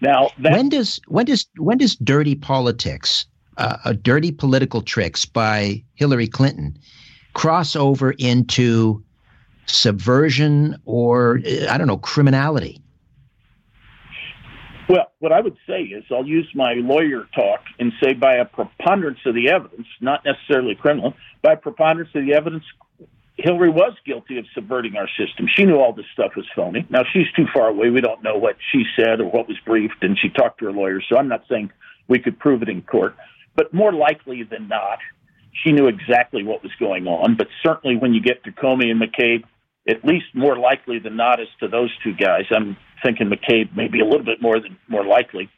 Now, when does when does when does dirty politics, uh, a dirty political tricks by Hillary Clinton, cross over into subversion or I don't know criminality? Well, what I would say is I'll use my lawyer talk and say by a preponderance of the evidence, not necessarily criminal, by preponderance of the evidence, Hillary was guilty of subverting our system. She knew all this stuff was phony. Now she's too far away. We don't know what she said or what was briefed, and she talked to her lawyer. So I'm not saying we could prove it in court, but more likely than not, she knew exactly what was going on. But certainly, when you get to Comey and McCabe, at least more likely than not, as to those two guys, I'm thinking McCabe maybe a little bit more than more likely.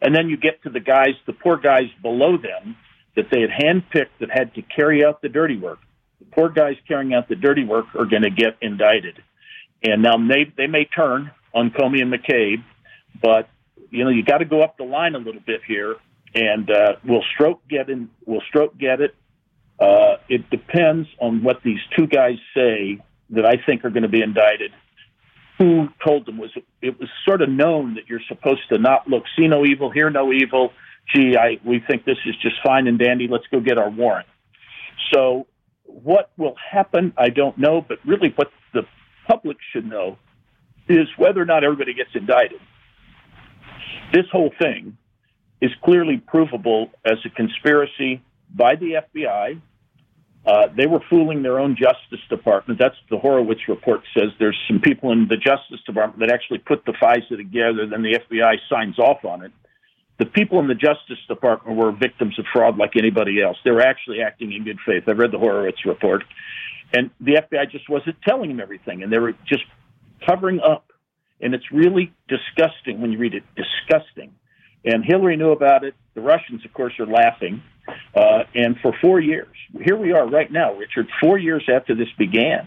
And then you get to the guys, the poor guys below them that they had handpicked that had to carry out the dirty work the poor guys carrying out the dirty work are going to get indicted. And now they they may turn on Comey and McCabe, but you know you got to go up the line a little bit here. And uh, will Strzok get in? Will Strzok get it? Uh, it depends on what these two guys say that I think are going to be indicted. Hmm. Who told them was it was sort of known that you're supposed to not look, see no evil, hear no evil. Gee, I we think this is just fine and dandy. Let's go get our warrant. So what will happen, I don't know, but really what the public should know is whether or not everybody gets indicted. This whole thing is clearly provable as a conspiracy by the FBI. Uh, they were fooling their own Justice Department. That's the Horowitz report says. There's some people in the Justice Department that actually put the FISA together. Then the FBI signs off on it the people in the Justice Department were victims of fraud like anybody else. They were actually acting in good faith. I read the Horowitz report. And the FBI just wasn't telling them everything, and they were just covering up. And it's really disgusting when you read it. Disgusting. And Hillary knew about it. The Russians, of course, are laughing. Uh, and for four years, here we are right now, Richard, four years after this began.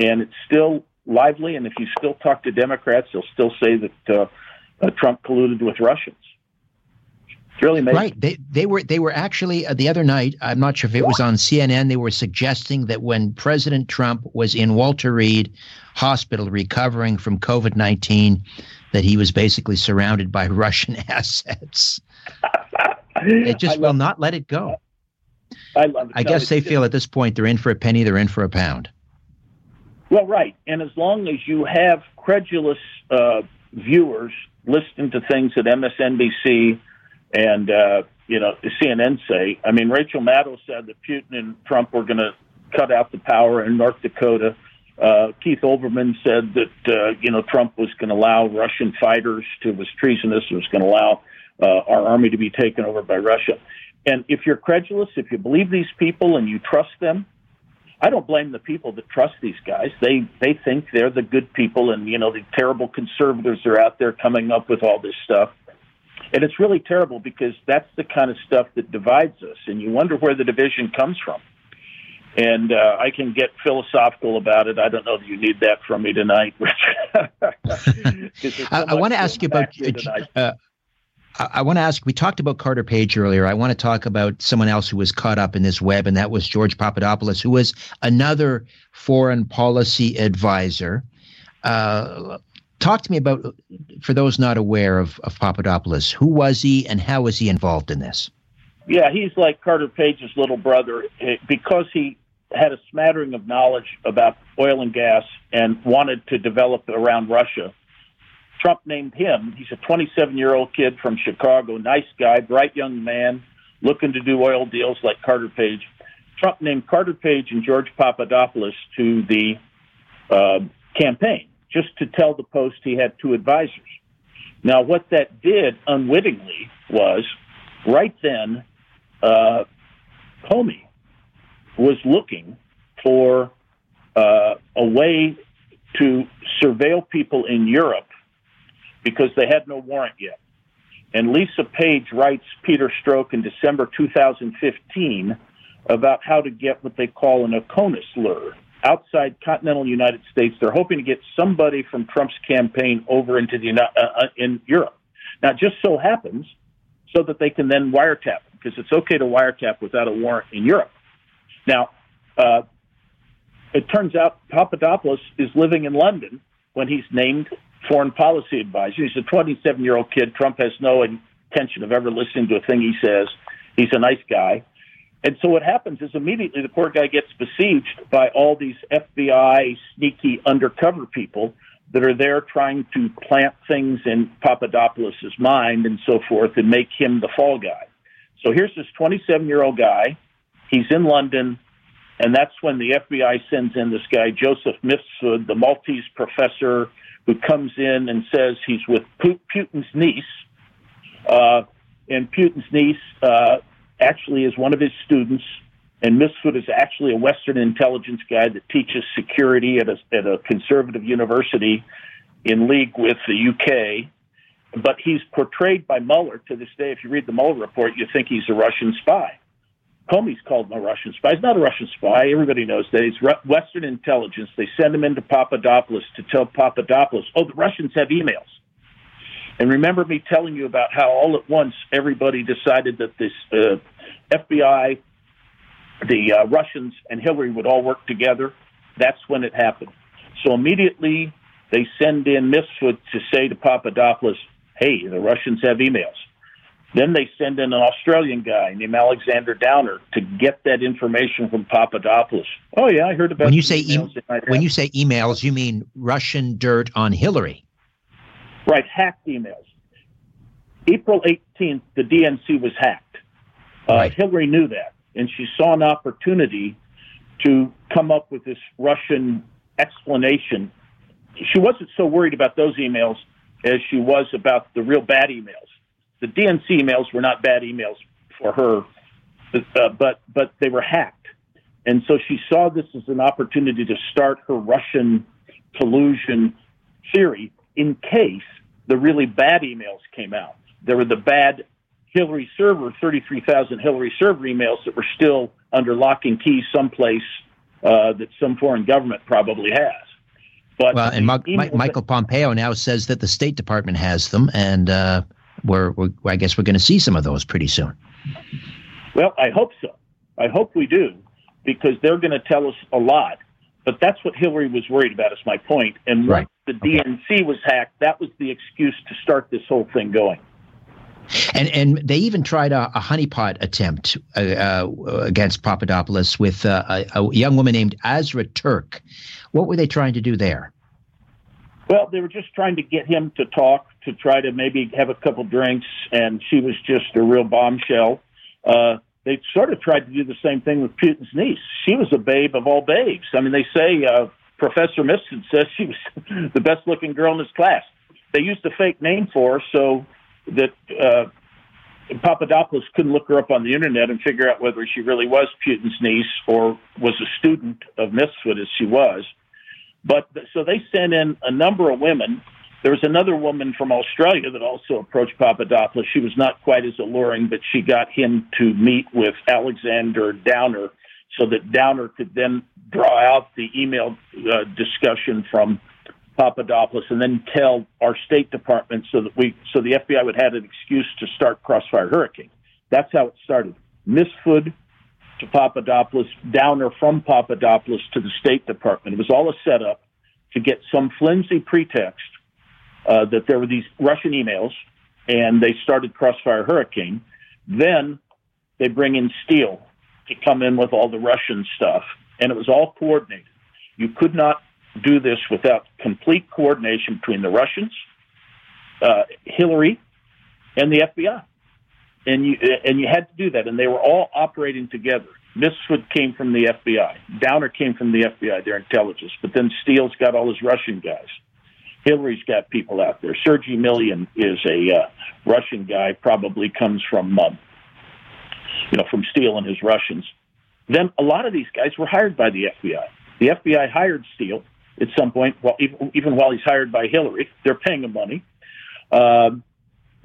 And it's still lively. And if you still talk to Democrats, they'll still say that uh, uh, Trump colluded with Russians. It's really amazing. Right. They they were they were actually uh, the other night. I'm not sure if it was on CNN. They were suggesting that when President Trump was in Walter Reed Hospital recovering from COVID 19, that he was basically surrounded by Russian assets. they just will not let it go. I love it. I no, guess they feel at this point they're in for a penny, they're in for a pound. Well, right. And as long as you have credulous uh, viewers listening to things at MSNBC and uh, you know CNN say. I mean, Rachel Maddow said that Putin and Trump were going to cut out the power in North Dakota. Uh, Keith Olbermann said that uh, you know Trump was going to allow Russian fighters to was treasonous, was going to allow uh, our army to be taken over by Russia. And if you're credulous, if you believe these people and you trust them, I don't blame the people that trust these guys. They they think they're the good people, and you know the terrible conservatives are out there coming up with all this stuff. And it's really terrible because that's the kind of stuff that divides us, and you wonder where the division comes from. And uh, I can get philosophical about it. I don't know if you need that from me tonight. so I, I want to ask you about. Uh, I want to ask. We talked about Carter Page earlier. I want to talk about someone else who was caught up in this web, and that was George Papadopoulos, who was another foreign policy advisor. Uh, talk to me about for those not aware of, of Papadopoulos. Who was he, and how was he involved in this? Yeah, he's like Carter Page's little brother because he had a smattering of knowledge about oil and gas and wanted to develop around Russia. Trump named him. He's a 27 year old kid from Chicago, nice guy, bright young man, looking to do oil deals like Carter Page. Trump named Carter Page and George Papadopoulos to the uh, campaign just to tell the Post he had two advisors. Now, what that did unwittingly was right then, uh, Comey was looking for uh, a way to surveil people in Europe because they had no warrant yet. And Lisa Page writes Peter Strzok in December 2015 about how to get what they call an OCONUS lure outside continental United States. They're hoping to get somebody from Trump's campaign over into the uh, uh, in Europe. Now, it just so happens so that they can then wiretap because it's okay to wiretap without a warrant in Europe. Now, uh, it turns out Papadopoulos is living in London when he's named foreign policy advisor. He's a 27 year old kid. Trump has no intention of ever listening to a thing he says. He's a nice guy. And so what happens is immediately the poor guy gets besieged by all these FBI sneaky undercover people that are there trying to plant things in Papadopoulos' mind and so forth and make him the fall guy. So here's this 27 year old guy. He's in London, and that's when the FBI sends in this guy, Joseph Mifsud, the Maltese professor who comes in and says he's with Putin's niece. Uh, and Putin's niece uh, actually is one of his students, and Mifsud is actually a Western intelligence guy that teaches security at a, at a conservative university in league with the UK. But he's portrayed by Mueller to this day. If you read the Mueller report, you think he's a Russian spy. Comey's called him a Russian spy. He's not a Russian spy. Everybody knows that. He's Western intelligence. They send him into Papadopoulos to tell Papadopoulos, oh, the Russians have emails. And remember me telling you about how all at once everybody decided that this uh, FBI, the uh, Russians, and Hillary would all work together. That's when it happened. So immediately they send in Mifsud to say to Papadopoulos, hey, the Russians have emails. Then they send in an Australian guy named Alexander Downer to get that information from Papadopoulos. Oh yeah, I heard about. When you say e- when you say emails, you mean Russian dirt on Hillary. Right, hacked emails. April 18th, the DNC was hacked. Uh, right. Hillary knew that, and she saw an opportunity to come up with this Russian explanation. She wasn't so worried about those emails as she was about the real bad emails. The DNC emails were not bad emails for her, uh, but but they were hacked, and so she saw this as an opportunity to start her Russian collusion theory in case the really bad emails came out. There were the bad Hillary server, 33,000 Hillary server emails that were still under lock and key someplace uh, that some foreign government probably has. But well, and Ma- Ma- Michael Pompeo now says that the State Department has them, and uh, we're, we're, I guess we're going to see some of those pretty soon. Well, I hope so. I hope we do, because they're going to tell us a lot. But that's what Hillary was worried about. Is my point. And right the DNC was hacked, that was the excuse to start this whole thing going. And and they even tried a, a honeypot attempt uh, uh, against Papadopoulos with uh, a, a, young woman named Azra Turk. What were they trying to do there? Well, they were just trying to get him to talk, to try to maybe have a couple drinks, and she was just a real bombshell. Uh, they sort of tried to do the same thing with Putin's niece. She was a babe of all babes. I mean, they say uh, Professor Mifsud says she was the best looking girl in his class. They used a fake name for her so that uh, Papadopoulos couldn't look her up on the internet and figure out whether she really was Putin's niece or was a student of Mifsud as she was. But so they sent in a number of women. There was another woman from Australia that also approached Papadopoulos. She was not quite as alluring, but she got him to meet with Alexander Downer so that Downer could then draw out the email uh, discussion from Papadopoulos and then tell our State Department so that we so the FBI would have an excuse to start Crossfire Hurricane. That's how it started. Mifsud to Papadopoulos, Downer from Papadopoulos to the State Department. It was all a setup to get some flimsy pretext uh, that there were these Russian emails, and they started Crossfire Hurricane. Then they bring in Steele to come in with all the Russian stuff and it was all coordinated. You could not do this without complete coordination between the Russians, uh, Hillary, and the FBI, and you and you had to do that, and they were all operating together. Mifsud came from the FBI. Downer came from the FBI, their intelligence. But then Steele's got all his Russian guys. Hillary's got people out there. Sergei Millian is a uh, Russian guy, probably comes from, um, you know, from Steele and his Russians. Then a lot of these guys were hired by the FBI. The FBI hired Steele at some point, even, even while he's hired by Hillary. They're paying him money. Um,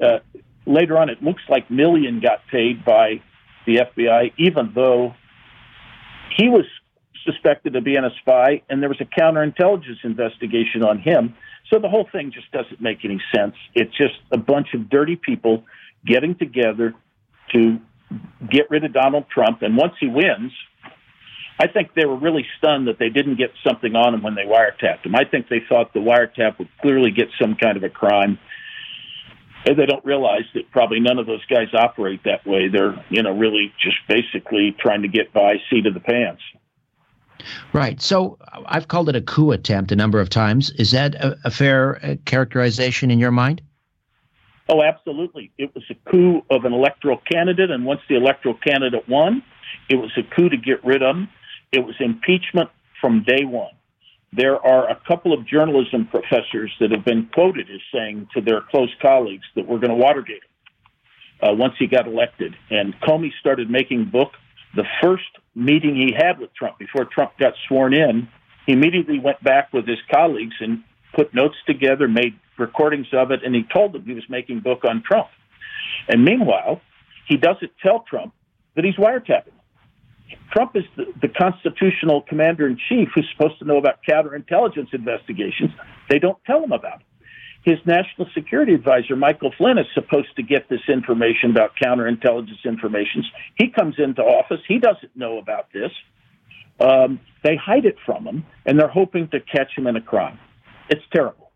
uh, later on, it looks like Millian got paid by the FBI, even though he was suspected of being a spy, and there was a counterintelligence investigation on him. So the whole thing just doesn't make any sense. It's just a bunch of dirty people getting together to get rid of Donald Trump. And once he wins, I think they were really stunned that they didn't get something on him when they wiretapped him. I think they thought the wiretap would clearly get some kind of a crime. And they don't realize that probably none of those guys operate that way. They're, you know, really just basically trying to get by seat of the pants. Right. So I've called it a coup attempt a number of times. Is that a, a fair uh, characterization in your mind? Oh, absolutely. It was a coup of an electoral candidate, and once the electoral candidate won, it was a coup to get rid of him. It was impeachment from day one. There are a couple of journalism professors that have been quoted as saying to their close colleagues that we're going to Watergate him uh, once he got elected. And Comey started making book the first meeting he had with Trump before Trump got sworn in, he immediately went back with his colleagues and put notes together, made recordings of it, and he told them he was making book on Trump. And meanwhile, he doesn't tell Trump that he's wiretapping. Trump is the, the constitutional commander in chief who's supposed to know about counterintelligence investigations. They don't tell him about it his national security advisor, Michael Flynn, is supposed to get this information about counterintelligence information. He comes into office. He doesn't know about this. Um, they hide it from him, and they're hoping to catch him in a crime. It's terrible.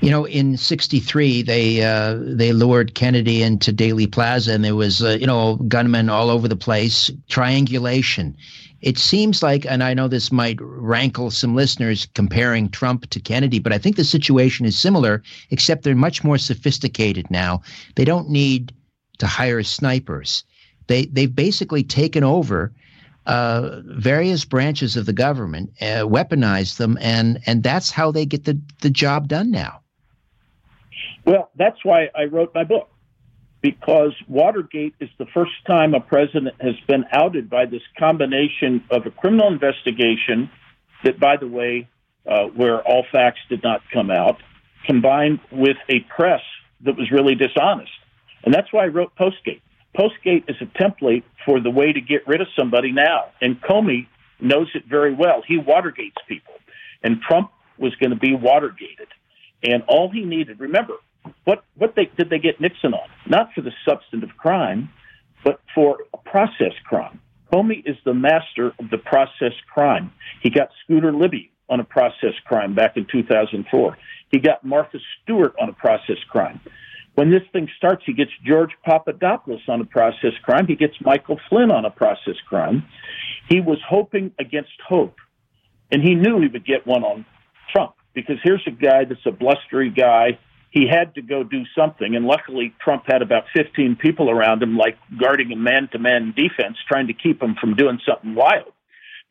You know, in '63, they uh, they lured Kennedy into Dealey Plaza, and there was uh, you know gunmen all over the place. Triangulation, it seems like, and I know this might rankle some listeners comparing Trump to Kennedy, but I think the situation is similar, except they're much more sophisticated now. They don't need to hire snipers. They they've basically taken over uh, various branches of the government, uh, weaponized them, and and that's how they get the the job done now. Well, that's why I wrote my book because Watergate is the first time a president has been outed by this combination of a criminal investigation that, by the way, uh, where all facts did not come out, combined with a press that was really dishonest. And that's why I wrote Postgate. Postgate is a template for the way to get rid of somebody now. And Comey knows it very well. He Watergates people. And Trump was going to be Watergated. And all he needed, remember, what what they did they get Nixon on? Not for the substantive crime, but for a process crime. Comey is the master of the process crime. He got Scooter Libby on a process crime back in 2004. He got Martha Stewart on a process crime. When this thing starts, he gets George Papadopoulos on a process crime. He gets Michael Flynn on a process crime. He was hoping against hope, and he knew he would get one on Trump because here's a guy that's a blustery guy he had to go do something. And luckily, Trump had about 15 people around him, like guarding a man to man defense, trying to keep him from doing something wild.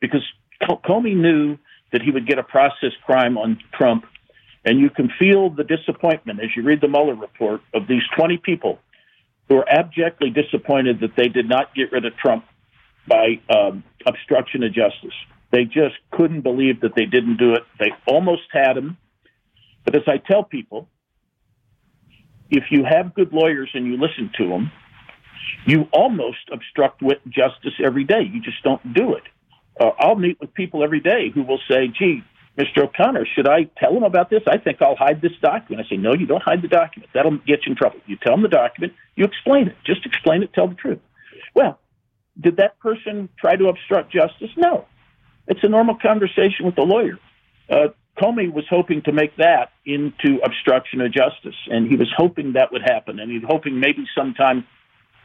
Because Comey knew that he would get a process crime on Trump. And you can feel the disappointment as you read the Mueller report of these 20 people who are abjectly disappointed that they did not get rid of Trump by um, obstruction of justice. They just couldn't believe that they didn't do it. They almost had him. But as I tell people, if you have good lawyers and you listen to them, you almost obstruct justice every day. You just don't do it. Uh, I'll meet with people every day who will say, gee, Mr. O'Connor, should I tell him about this? I think I'll hide this document. I say, no, you don't hide the document. That'll get you in trouble. You tell him the document, you explain it. Just explain it, tell the truth. Well, did that person try to obstruct justice? No. It's a normal conversation with the lawyer. Uh, Comey was hoping to make that into obstruction of justice, and he was hoping that would happen, and he's hoping maybe sometime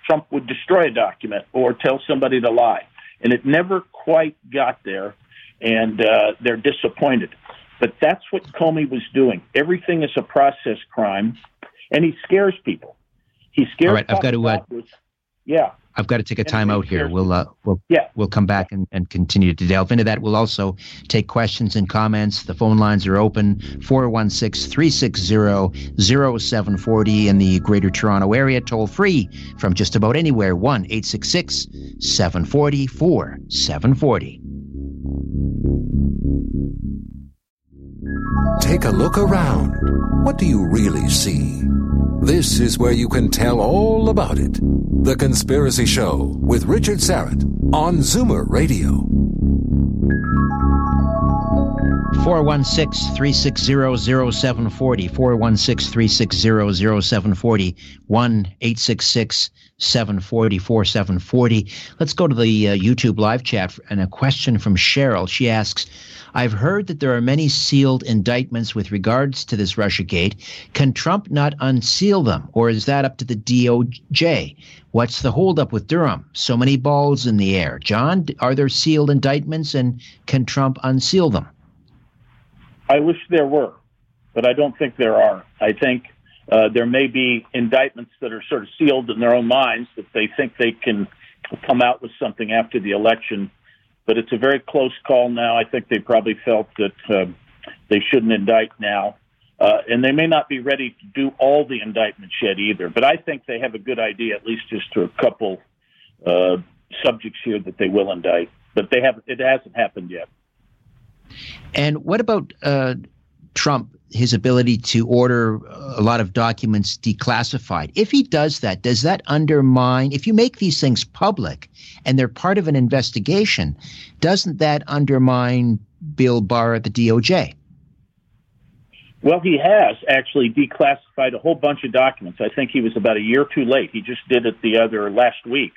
Trump would destroy a document or tell somebody to lie, and it never quite got there, and uh, they're disappointed. But that's what Comey was doing. Everything is a process crime, and he scares people. He scares. All right, I've got to. Uh, yeah. I've got to take a time out here. We'll uh, we'll yeah. we'll come back and, and continue to delve into that. We'll also take questions and comments. The phone lines are open 416-360-0740 in the Greater Toronto area, toll free from just about anywhere 1-866-740-4740. Take a look around. What do you really see? This is where you can tell all about it. The Conspiracy Show with Richard Syrett on Zoomer Radio. 416 360 0740. 416 360 0740. 1 866 740 4740. Let's go to the uh, YouTube live chat and a question from Cheryl. She asks, I've heard that there are many sealed indictments with regards to this Russiagate. Can Trump not unseal them, or is that up to the DOJ? What's the holdup with Durham? So many balls in the air. John, are there sealed indictments, and can Trump unseal them? I wish there were, but I don't think there are. I think uh, there may be indictments that are sort of sealed in their own minds that they think they can come out with something after the election but it's a very close call now. I think they probably felt that uh, they shouldn't indict now. Uh, and they may not be ready to do all the indictments yet either. But I think they have a good idea, at least just to a couple uh, subjects here that they will indict. But they have it hasn't happened yet. And what about uh, Trump his ability to order a lot of documents declassified. If he does that, does that undermine, if you make these things public and they're part of an investigation, doesn't that undermine Bill Barr at the DOJ? Well, he has actually declassified a whole bunch of documents. I think he was about a year too late. He just did it the other last week.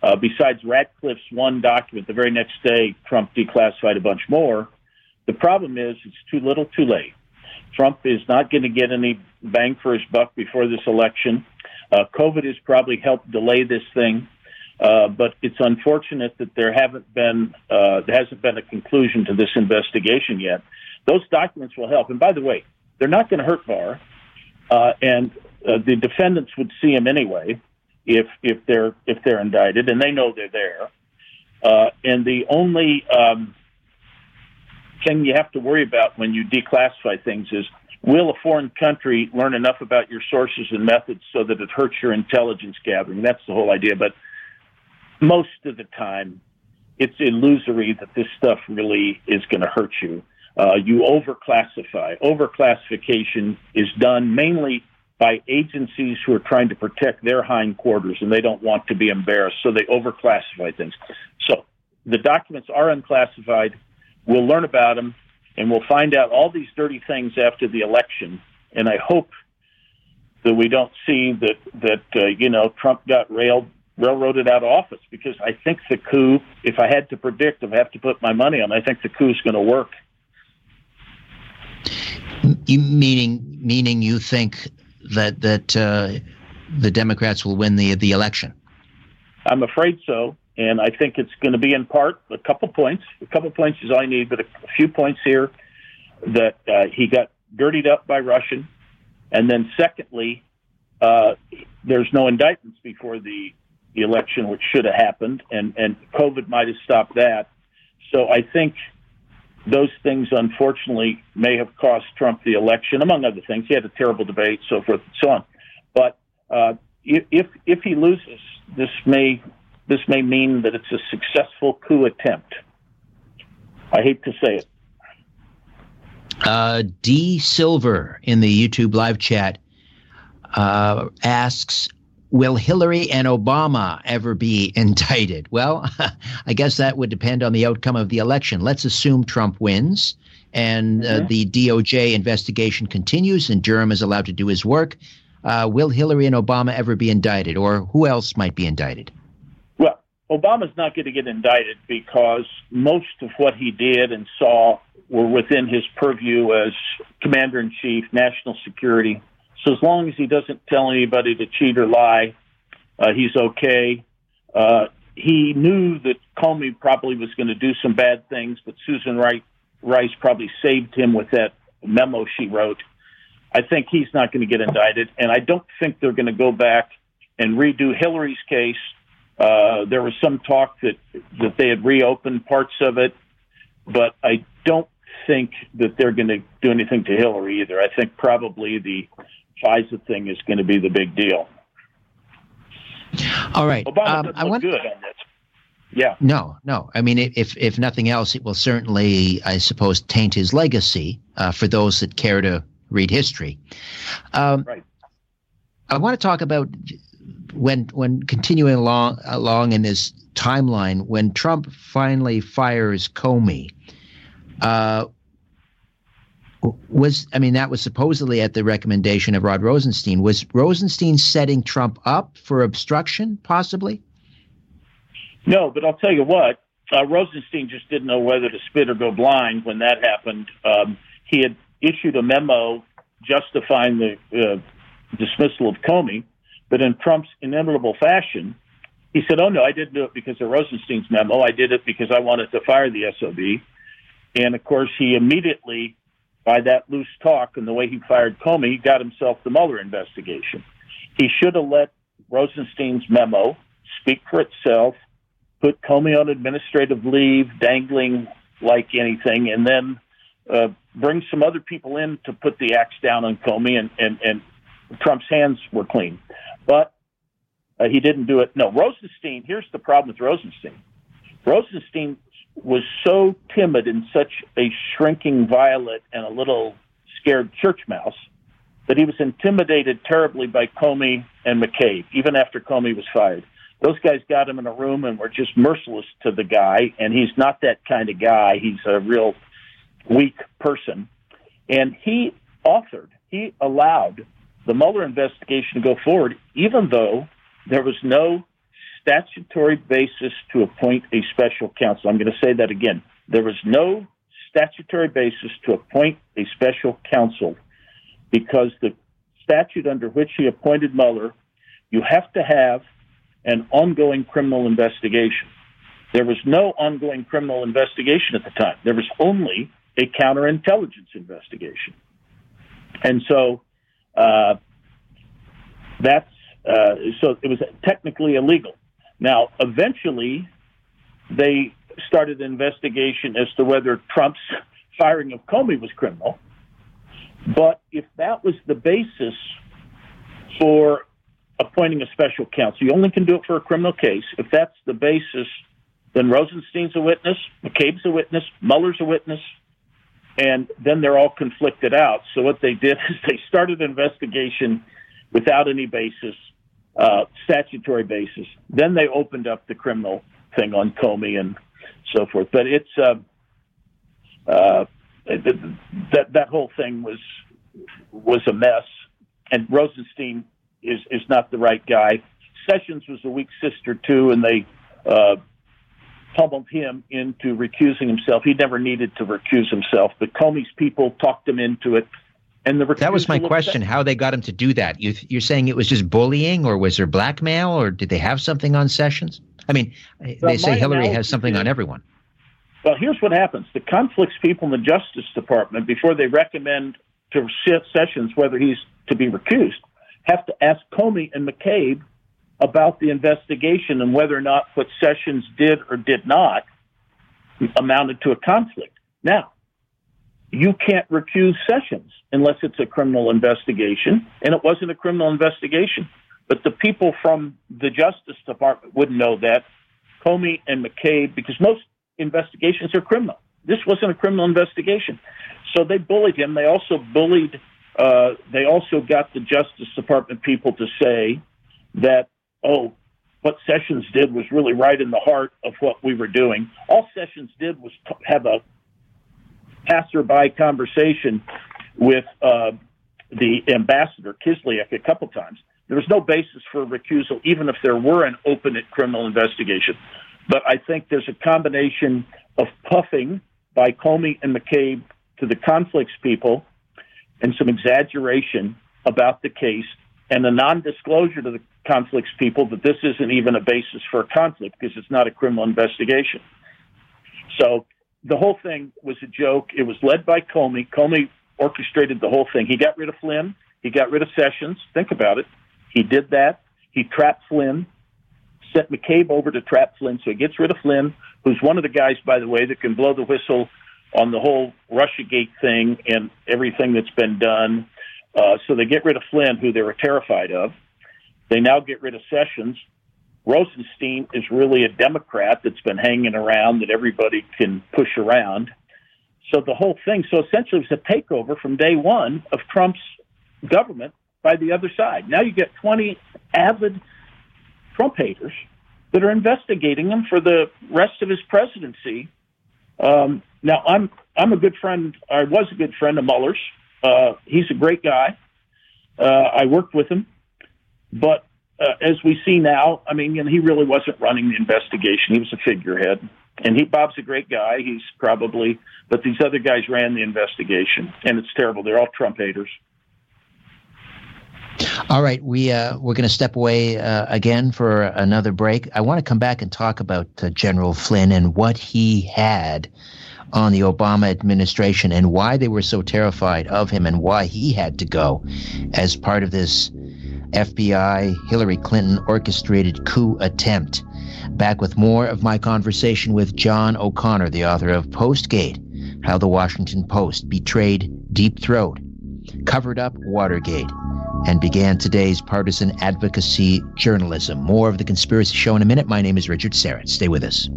Uh, besides Ratcliffe's one document, the very next day, Trump declassified a bunch more. The problem is it's too little, too late. Trump is not going to get any bang for his buck before this election. Uh, COVID has probably helped delay this thing, uh, but it's unfortunate that there haven't been uh, there hasn't been a conclusion to this investigation yet. Those documents will help. And by the way, they're not going to hurt Barr, uh, and uh, the defendants would see him anyway if if they're if they're indicted, and they know they're there. Uh, and the only um, thing you have to worry about when you declassify things is will a foreign country learn enough about your sources and methods so that it hurts your intelligence gathering? That's the whole idea. But most of the time, it's illusory that this stuff really is going to hurt you. Uh, you overclassify. Overclassification is done mainly by agencies who are trying to protect their hindquarters and they don't want to be embarrassed, so they overclassify things. So the documents are unclassified. We'll learn about them, and we'll find out all these dirty things after the election. And I hope that we don't see that that uh, you know Trump got railed railroaded out of office because I think the coup. If I had to predict, if I have to put my money on, I think the coup is going to work. You, meaning meaning you think that that uh, the Democrats will win the the election? I'm afraid so. And I think it's going to be in part a couple points. A couple points is all I need, but a, a few points here that uh, he got dirtied up by Russian. And then secondly, uh, there's no indictments before the, the election, which should have happened, and, and COVID might have stopped that. So I think those things, unfortunately, may have cost Trump the election, among other things. He had a terrible debate, so forth and so on. But uh, if if he loses, this may this may mean that it's a successful coup attempt. I hate to say it. Uh, D. Silver in the YouTube live chat uh, asks, Will Hillary and Obama ever be indicted? Well, I guess that would depend on the outcome of the election. Let's assume Trump wins and uh, mm-hmm. the DOJ investigation continues and Durham is allowed to do his work. Uh, will Hillary and Obama ever be indicted, or who else might be indicted? Obama's not going to get indicted because most of what he did and saw were within his purview as commander in chief, national security. So as long as he doesn't tell anybody to cheat or lie, uh, he's okay. Uh, he knew that Comey probably was going to do some bad things, but Susan Wright Rice probably saved him with that memo she wrote. I think he's not going to get indicted, and I don't think they're going to go back and redo Hillary's case. Uh, there was some talk that that they had reopened parts of it, but I don't think that they're going to do anything to Hillary either. I think probably the FISA thing is going to be the big deal. All right. Obama Um, I want. good on this. Yeah. No, no. I mean, if if nothing else, it will certainly, I suppose, taint his legacy uh, for those that care to read history. Um, Right. I want to talk about when when continuing along along in this timeline when Trump finally fires Comey. Uh, was I mean that was supposedly at the recommendation of Rod Rosenstein. Was Rosenstein setting Trump up for obstruction, possibly? No, but I'll tell you what. Uh, Rosenstein just didn't know whether to spit or go blind when that happened. Um, he had issued a memo justifying the uh, dismissal of Comey, but in Trump's inimitable fashion, he said, "Oh no, I didn't do it because of Rosenstein's memo. I did it because I wanted to fire the SOB." And of course, he immediately, by that loose talk and the way he fired Comey, got himself the Mueller investigation. He should have let Rosenstein's memo speak for itself, put Comey on administrative leave, dangling like anything, and then uh, bring some other people in to put the axe down on Comey, and, and, and Trump's hands were clean. But uh, he didn't do it. No, Rosenstein, here's the problem with Rosenstein. Rosenstein was so timid and such a shrinking violet and a little scared church mouse that he was intimidated terribly by Comey and McCabe, even after Comey was fired. Those guys got him in a room and were just merciless to the guy, and he's not that kind of guy. He's a real weak person. And he authored, he allowed the Mueller investigation to go forward, even though there was no statutory basis to appoint a special counsel. I'm going to say that again. There was no statutory basis to appoint a special counsel because the statute under which he appointed Mueller, you have to have an ongoing criminal investigation. There was no ongoing criminal investigation at the time. There was only a counterintelligence investigation. And so uh, that's uh, so it was technically illegal. Now, eventually, they started an investigation as to whether Trump's firing of Comey was criminal. But if that was the basis for appointing a special counsel, you only can do it for a criminal case. If that's the basis, then Rosenstein's a witness, McCabe's a witness, Mueller's a witness, and then they're all conflicted out. So what they did is they started an investigation without any basis, uh, statutory basis. Then they opened up the criminal thing on Comey and so forth. But it's uh, uh, that that whole thing was was a mess, and Rosenstein is is not the right guy. Sessions was a weak sister too, and they uh, pummeled him into recusing himself. He never needed to recuse himself, but Comey's people talked him into it. And the That was my question: how they got him to do that? You, you're saying it was just bullying, or was there blackmail, or did they have something on Sessions? I mean, they say Hillary has something is- on everyone. Well, here's what happens: the conflicts people in the Justice Department, before they recommend to Sessions whether he's to be recused, have to ask Comey and McCabe about the investigation and whether or not what Sessions did or did not amounted to a conflict. Now, you can't recuse Sessions unless it's a criminal investigation, and it wasn't a criminal investigation. But the people from the Justice Department wouldn't know that. Comey and McCabe, because most investigations are criminal. This wasn't a criminal investigation, so they bullied him. They also bullied. Uh, they also got the Justice Department people to say that, oh, what Sessions did was really right in the heart of what we were doing. All Sessions did was t- have a passerby conversation with uh, the ambassador Kislyak a couple times. There was no basis for a recusal, even if there were an open criminal investigation. But I think there's a combination of puffing by Comey and McCabe to the conflicts people and some exaggeration about the case and a non-disclosure to the conflicts people that this isn't even a basis for a conflict because it's not a criminal investigation. So the whole thing was a joke. It was led by Comey. Comey orchestrated the whole thing. He got rid of Flynn. He got rid of Sessions. Think about it. He did that. He trapped Flynn, sent McCabe over to trap Flynn. So he gets rid of Flynn, who's one of the guys, by the way, that can blow the whistle on the whole Russiagate thing and everything that's been done. Uh, so they get rid of Flynn, who they were terrified of. They now get rid of Sessions. Rosenstein is really a Democrat that's been hanging around that everybody can push around. So the whole thing, so essentially it was a takeover from day one of Trump's government by the other side. Now you get 20 avid Trump haters that are investigating him for the rest of his presidency. Um, now I'm I'm a good friend. I was a good friend of Mueller's. Uh, he's a great guy. Uh, I worked with him, but uh, as we see now, I mean, you know, he really wasn't running the investigation. He was a figurehead, and he Bob's a great guy. He's probably, but these other guys ran the investigation, and it's terrible. They're all Trump haters. All right, we uh, we're going to step away uh, again for another break. I want to come back and talk about uh, General Flynn and what he had on the Obama administration and why they were so terrified of him and why he had to go as part of this FBI Hillary Clinton orchestrated coup attempt. Back with more of my conversation with John O'Connor, the author of Postgate How the Washington Post Betrayed Deep Throat, Covered Up Watergate, and began today's partisan advocacy journalism. More of The Conspiracy Show in a minute. My name is Richard Syrett. Stay with us.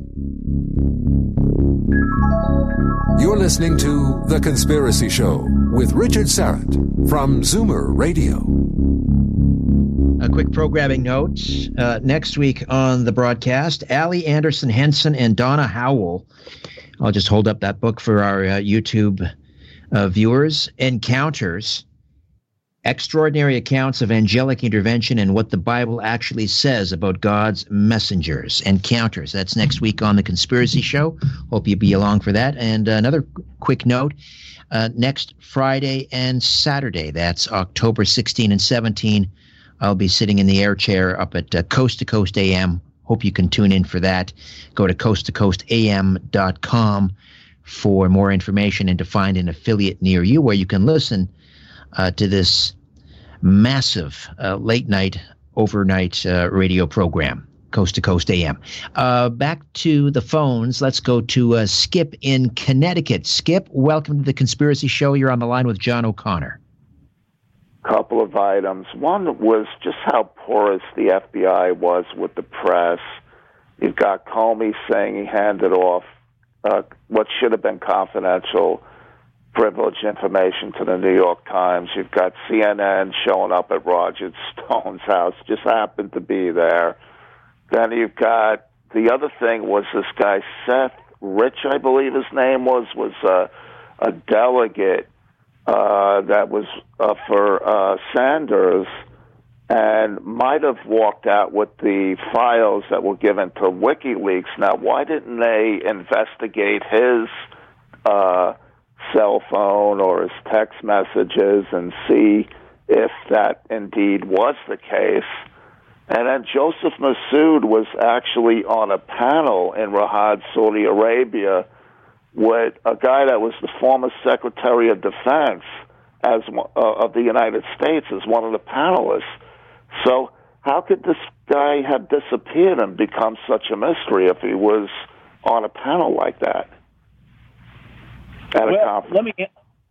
You're listening to The Conspiracy Show with Richard Syrett from Zoomer Radio. A quick programming note. Uh, next week on the broadcast, Allie Anderson Henson and Donna Howell. I'll just hold up that book for our uh, YouTube uh, viewers. Encounters extraordinary accounts of angelic intervention and what the Bible actually says about God's messengers. Encounters. That's next week on The Conspiracy Show. Hope you'll be along for that. And another quick note uh, next Friday and Saturday, that's October 16 and 17, I'll be sitting in the air chair up at uh, Coast to Coast AM. Hope you can tune in for that. Go to coasttocoastam.com for more information and to find an affiliate near you where you can listen uh, to this massive uh, late night, overnight uh, radio program, Coast to Coast AM. Uh, back to the phones. Let's go to uh, Skip in Connecticut. Skip, welcome to the Conspiracy Show. You're on the line with John O'Connor. Couple of items. One was just how porous the FBI was with the press. You've got Comey saying he handed off uh, what should have been confidential privileged information to the New York Times. You've got CNN showing up at Roger Stone's house, just happened to be there. Then you've got the other thing was this guy Seth Rich, I believe his name was, was uh, a delegate uh, that was uh, for uh, Sanders and might have walked out with the files that were given to WikiLeaks. Now, why didn't they investigate his? Uh, cell phone or his text messages and see if that indeed was the case. And then Joseph Mifsud was actually on a panel in Riyadh, Saudi Arabia, with a guy that was the former Secretary of Defense as uh, of the United States as one of the panelists. So how could this guy have disappeared and become such a mystery if he was on a panel like that? at well, a conference? Let me,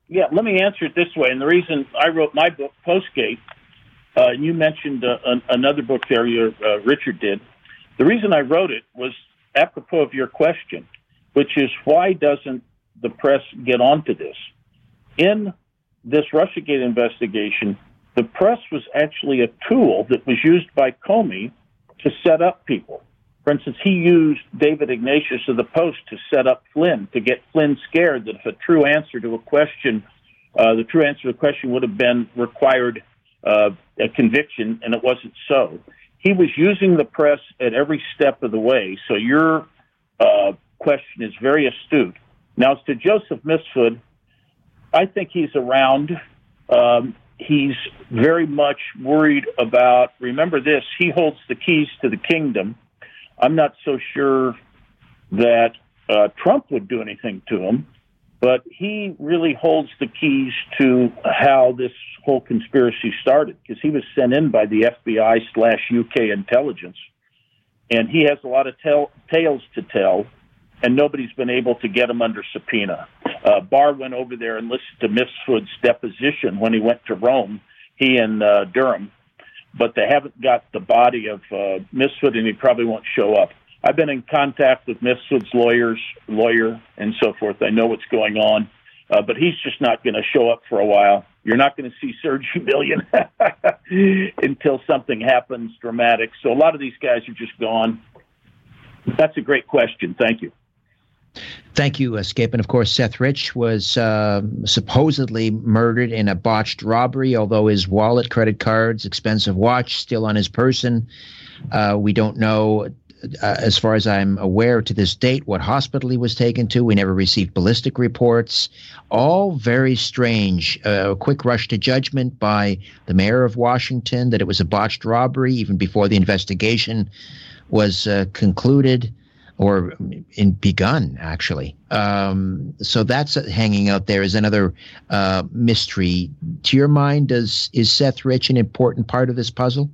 yeah, let me answer it this way. And the reason I wrote my book, Postgate, uh, you mentioned uh, an, another book there, your, uh, Richard did. The reason I wrote it was apropos of your question, which is why doesn't the press get onto this? In this Russiagate investigation, the press was actually a tool that was used by Comey to set up people. For instance, he used David Ignatius of the Post to set up Flynn to get Flynn scared that if a true answer to a question, uh, the true answer to the question would have been required uh, a conviction, and it wasn't so. He was using the press at every step of the way. So your uh, question is very astute. Now, as to Joseph Mifsud, I think he's around. Um, he's very much worried about. Remember this: he holds the keys to the kingdom I'm not so sure that uh, Trump would do anything to him, but he really holds the keys to how this whole conspiracy started because he was sent in by the FBI slash UK intelligence, and he has a lot of tell, tales to tell, and nobody's been able to get him under subpoena. Uh, Barr went over there and listened to Mifsud's deposition when he went to Rome, he and uh, Durham, but they haven't got the body of uh, and he probably won't show up. I've been in contact with Mifsud's lawyers, lawyer, and so forth. I know what's going on, uh, but he's just not going to show up for a while. You're not going to see Sergei Millian until something happens dramatic. So a lot of these guys are just gone. That's a great question. Thank you. Thank you, Escape. And of course, Seth Rich was uh, supposedly murdered in a botched robbery, although his wallet, credit cards, expensive watch still on his person. Uh, we don't know, uh, as far as I'm aware to this date, what hospital he was taken to. We never received ballistic reports. All very strange. Uh, a quick rush to judgment by the mayor of Washington that it was a botched robbery, even before the investigation was uh, concluded or in begun actually. Um, so that's hanging out there is another uh, mystery. To your mind, does is Seth Rich an important part of this puzzle?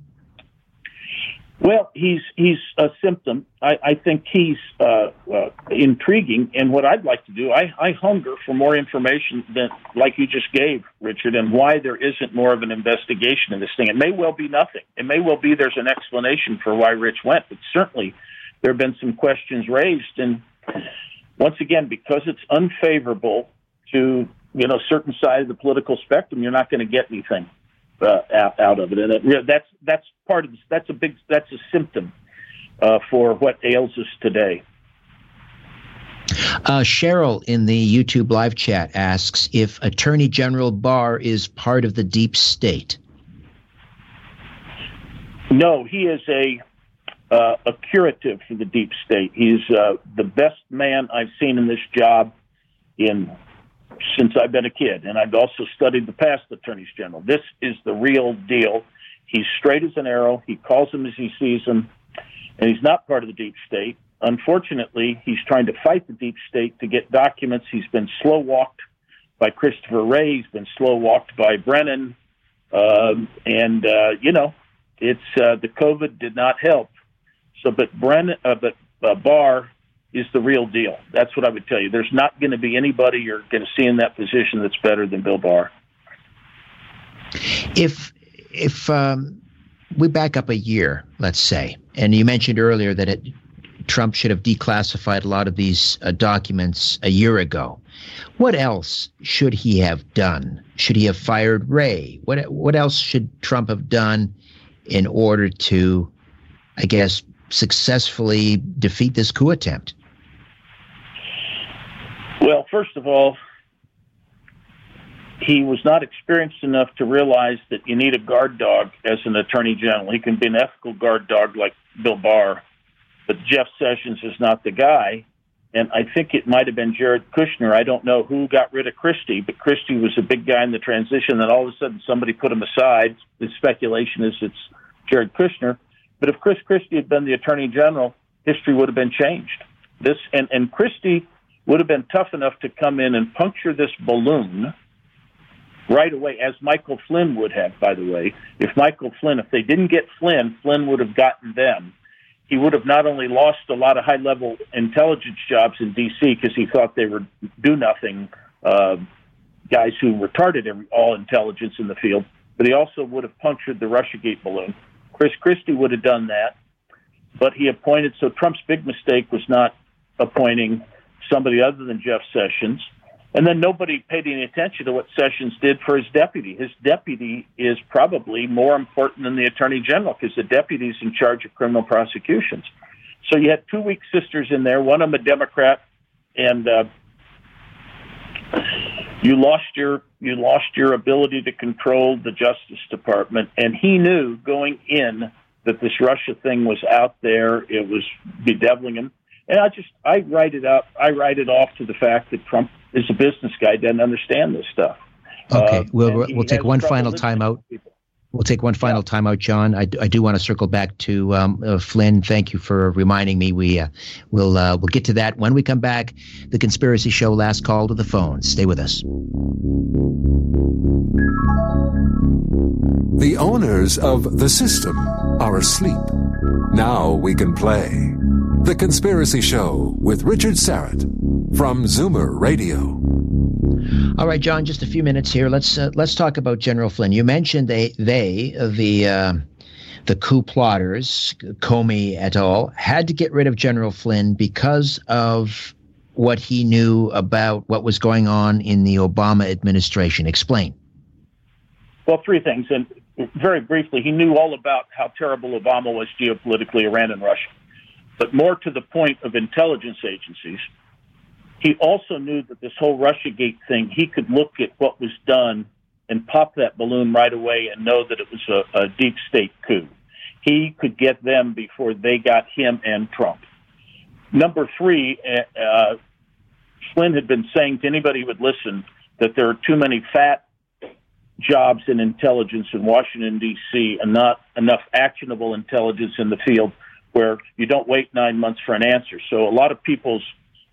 Well, he's he's a symptom. I, I think he's uh, uh, intriguing, and what I'd like to do, I, I hunger for more information than like you just gave, Richard, and why there isn't more of an investigation in this thing. It may well be nothing. It may well be there's an explanation for why Rich went, but certainly there have been some questions raised, and once again, because it's unfavorable to you know certain side of the political spectrum, you're not going to get anything uh, out, out of it, and it, that's that's part of this. That's a big that's a symptom uh, for what ails us today. Uh, Cheryl in the YouTube live chat asks if Attorney General Barr is part of the deep state. No, he is a uh, a curative for the deep state. He's uh, the best man I've seen in this job in since I've been a kid, and I've also studied the past attorneys general. This is the real deal. He's straight as an arrow. He calls them as he sees them, and he's not part of the deep state. Unfortunately, he's trying to fight the deep state to get documents. He's been slow walked by Christopher Wray. He's been slow walked by Brennan, uh, and uh, you know, it's uh, the COVID did not help. So, but Brennan, uh, but uh, Barr is the real deal. That's what I would tell you. There's not going to be anybody you're going to see in that position that's better than Bill Barr. If if um, we back up a year, let's say, and you mentioned earlier that it, Trump should have declassified a lot of these uh, documents a year ago. What else should he have done? Should he have fired Wray? What what else should Trump have done in order to, I guess, successfully defeat this coup attempt? Well, first of all, he was not experienced enough to realize that you need a guard dog as an attorney general. He can be an ethical guard dog like Bill Barr, but Jeff Sessions is not the guy. And I think it might have been Jared Kushner. I don't know who got rid of Christie, but Christie was a big guy in the transition. Then all of a sudden somebody put him aside. The speculation is it's Jared Kushner. But if Chris Christie had been the attorney general, history would have been changed. This and, and Christie would have been tough enough to come in and puncture this balloon right away, as Michael Flynn would have, by the way. If Michael Flynn, if they didn't get Flynn, Flynn would have gotten them. He would have not only lost a lot of high level intelligence jobs in D.C. because he thought they were do nothing uh, guys who retarded every, all intelligence in the field, but he also would have punctured the Russiagate balloon. Chris Christie would have done that, but he appointed. So Trump's big mistake was not appointing somebody other than Jeff Sessions. And then nobody paid any attention to what Sessions did for his deputy. His deputy is probably more important than the attorney general because the deputy is in charge of criminal prosecutions. So you had two weak sisters in there, one of them a Democrat, and uh, you lost your you lost your ability to control the Justice Department. And he knew going in that this Russia thing was out there. It was bedeviling him. And I just I write it up. I write it off to the fact that Trump is a business guy, doesn't understand this stuff. Okay, uh, we'll we'll take one final time timeout. We'll take one final timeout, John. I, I do want to circle back to um, uh, Flynn. Thank you for reminding me. We uh, will uh, we'll get to that when we come back. The Conspiracy Show. Last call to the phone. Stay with us. The owners of the system are asleep. Now we can play. The Conspiracy Show with Richard Syrett from Zoomer Radio. All right, John. Just a few minutes here. Let's uh, let's talk about General Flynn. You mentioned they they the uh, the coup plotters, Comey et al., had to get rid of General Flynn because of what he knew about what was going on in the Obama administration. Explain. Well, three things, and very briefly, he knew all about how terrible Obama was geopolitically, Iran and Russia. But more to the point of intelligence agencies, he also knew that this whole Russiagate thing, he could look at what was done and pop that balloon right away and know that it was a, a deep state coup. He could get them before they got him and Trump. Number three, uh, uh Flynn had been saying to anybody who would listen that there are too many fat jobs in intelligence in Washington, D.C., and not enough actionable intelligence in the field where you don't wait nine months for an answer. So a lot of people's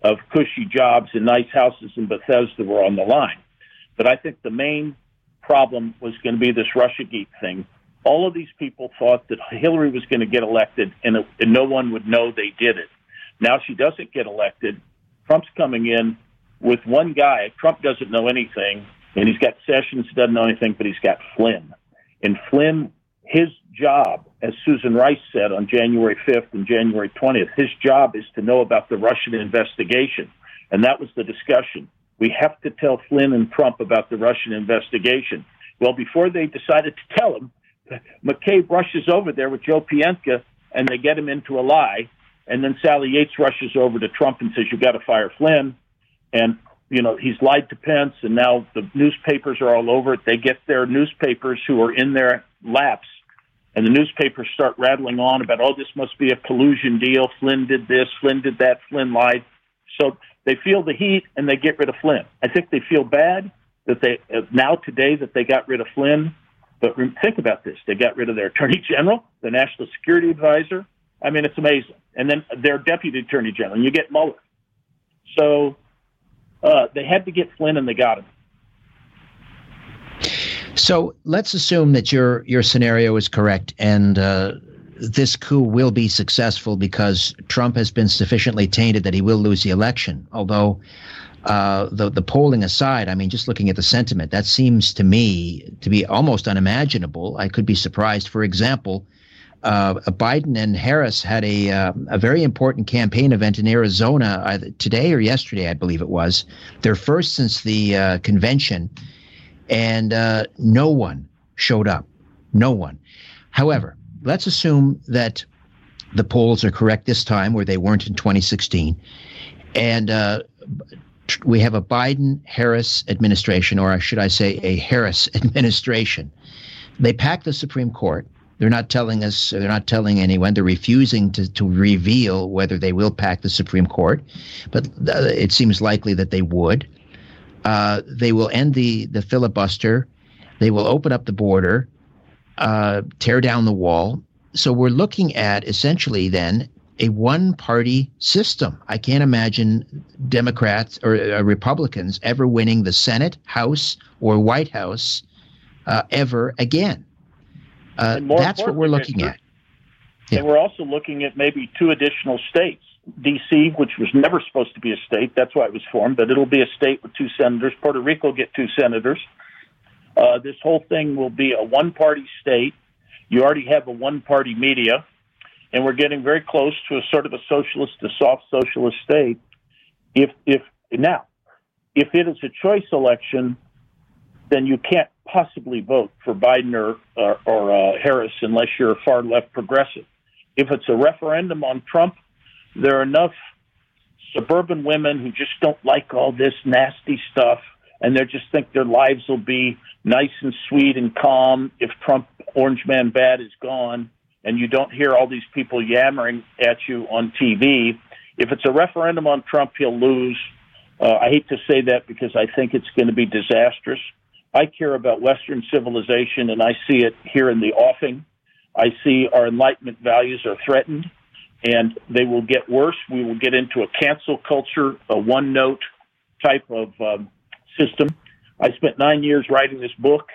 of cushy jobs and nice houses in Bethesda were on the line. But I think the main problem was going to be this Russiagate thing. All of these people thought that Hillary was going to get elected and, it, and no one would know they did it. Now she doesn't get elected. Trump's coming in with one guy. Trump doesn't know anything, and he's got Sessions doesn't know anything, but he's got Flynn. And Flynn, his job, as Susan Rice said on January 5th and January 20th, his job is to know about the Russian investigation. And that was the discussion. We have to tell Flynn and Trump about the Russian investigation. Well, before they decided to tell him, McCabe rushes over there with Joe Pientka and they get him into a lie. And then Sally Yates rushes over to Trump and says, You've got to fire Flynn. And, you know, he's lied to Pence, and now the newspapers are all over it. They get their newspapers who are in their laps and the newspapers start rattling on about, oh, this must be a collusion deal. Flynn did this, Flynn did that, Flynn lied. So they feel the heat and they get rid of Flynn. I think they feel bad that they uh, now today that they got rid of Flynn. But think about this: they got rid of their attorney general, the national security advisor. I mean, it's amazing. And then their deputy attorney general, and you get Mueller. So uh, they had to get Flynn, and they got him. So let's assume that your your scenario is correct, and uh, this coup will be successful because Trump has been sufficiently tainted that he will lose the election. Although uh, the the polling aside, I mean, just looking at the sentiment, that seems to me to be almost unimaginable. I could be surprised. For example, uh, Biden and Harris had a uh, a very important campaign event in Arizona today or yesterday, I believe it was. Their first since the uh, convention and uh, no one showed up. No one. However, let's assume that the polls are correct this time, where they weren't in 2016, and uh, we have a Biden Harris administration, or should I say, a Harris administration. They packed the Supreme Court. They're not telling us, they're not telling anyone, they're refusing to, to reveal whether they will pack the Supreme Court, but uh, it seems likely that they would. Uh, they will end the the filibuster. They will open up the border, uh, tear down the wall. So we're looking at essentially then a one party system. I can't imagine Democrats or uh, Republicans ever winning the Senate, House, or White House uh, ever again. Uh, that's what we're looking at. Yeah. And we're also looking at maybe two additional states. D.C., which was never supposed to be a state. That's why it was formed, but it'll be a state with two senators. Puerto Rico will get two senators. Uh, this whole thing will be a one party state. You already have a one party media, and we're getting very close to a sort of a socialist, a soft socialist state. If, if, now, if it is a choice election, then you can't possibly vote for Biden or, or, or uh, Harris unless you're a far left progressive. If it's a referendum on Trump, there are enough suburban women who just don't like all this nasty stuff and they just think their lives will be nice and sweet and calm if Trump Orange Man Bad is gone and you don't hear all these people yammering at you on TV. If it's a referendum on Trump, he'll lose. Uh, I hate to say that because I think it's going to be disastrous. I care about Western civilization, and I see it here in the offing. I see our Enlightenment values are threatened, and they will get worse. We will get into a cancel culture, a one note type of um, system. I spent nine years writing this book,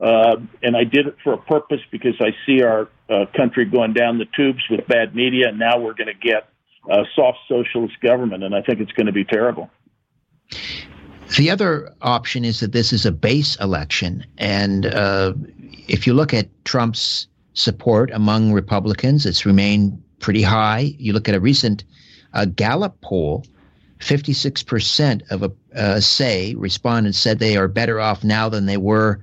uh, and I did it for a purpose because I see our uh, country going down the tubes with bad media, and now we're going to get a soft socialist government, and I think it's going to be terrible. The other option is that this is a base election, and uh, if you look at Trump's support among Republicans, it's remained pretty high. You look at a recent uh, Gallup poll 56% of a uh, say respondents said they are better off now than they were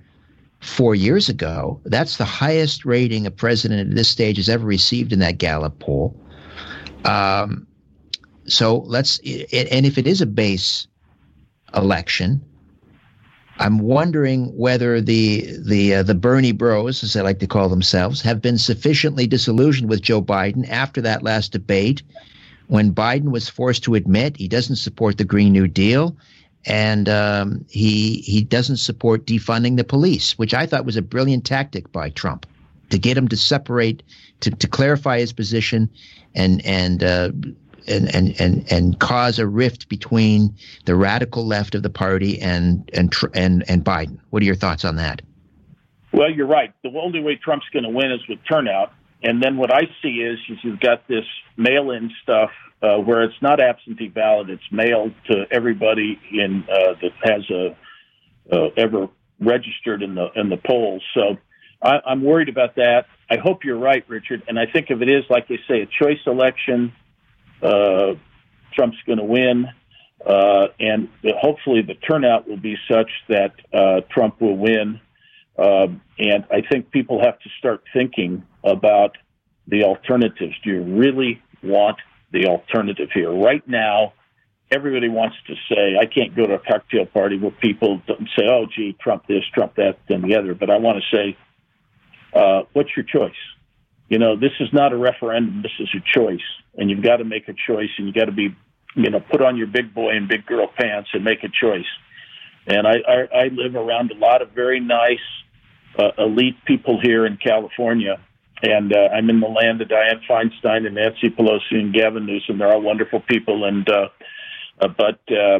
four years ago. That's the highest rating a president at this stage has ever received in that Gallup poll. Um, so let's, and if it is a base election, I'm wondering whether the the uh, the Bernie Bros, as they like to call themselves, have been sufficiently disillusioned with Joe Biden after that last debate when Biden was forced to admit he doesn't support the Green New Deal and um, he he doesn't support defunding the police, which I thought was a brilliant tactic by Trump to get him to separate, to, to clarify his position, and and, uh, and and and and cause a rift between the radical left of the party and and and and Biden. What are your thoughts on that? Well, you're right. The only way Trump's going to win is with turnout. And then what I see is, is you've got this mail-in stuff uh, where it's not absentee ballot; it's mailed to everybody in uh, that has a uh, ever registered in the in the polls. So I, I'm worried about that. I hope you're right, Richard. And I think if it is, like they say, a choice election, uh, Trump's going to win. Uh, and hopefully the turnout will be such that uh, Trump will win. Um, and I think people have to start thinking about the alternatives. Do you really want the alternative here? Right now, everybody wants to say, I can't go to a cocktail party where people say, oh, gee, Trump this, Trump that, then the other. But I want to say, uh, what's your choice? You know, this is not a referendum. This is a choice. And you've got to make a choice and you've got to be, you know, put on your big boy and big girl pants and make a choice. And I, I, I live around a lot of very nice, uh, elite people here in California. And uh, I'm in the land of Dianne Feinstein and Nancy Pelosi and Gavin Newsom. They're all wonderful people. And, uh, uh, but, uh,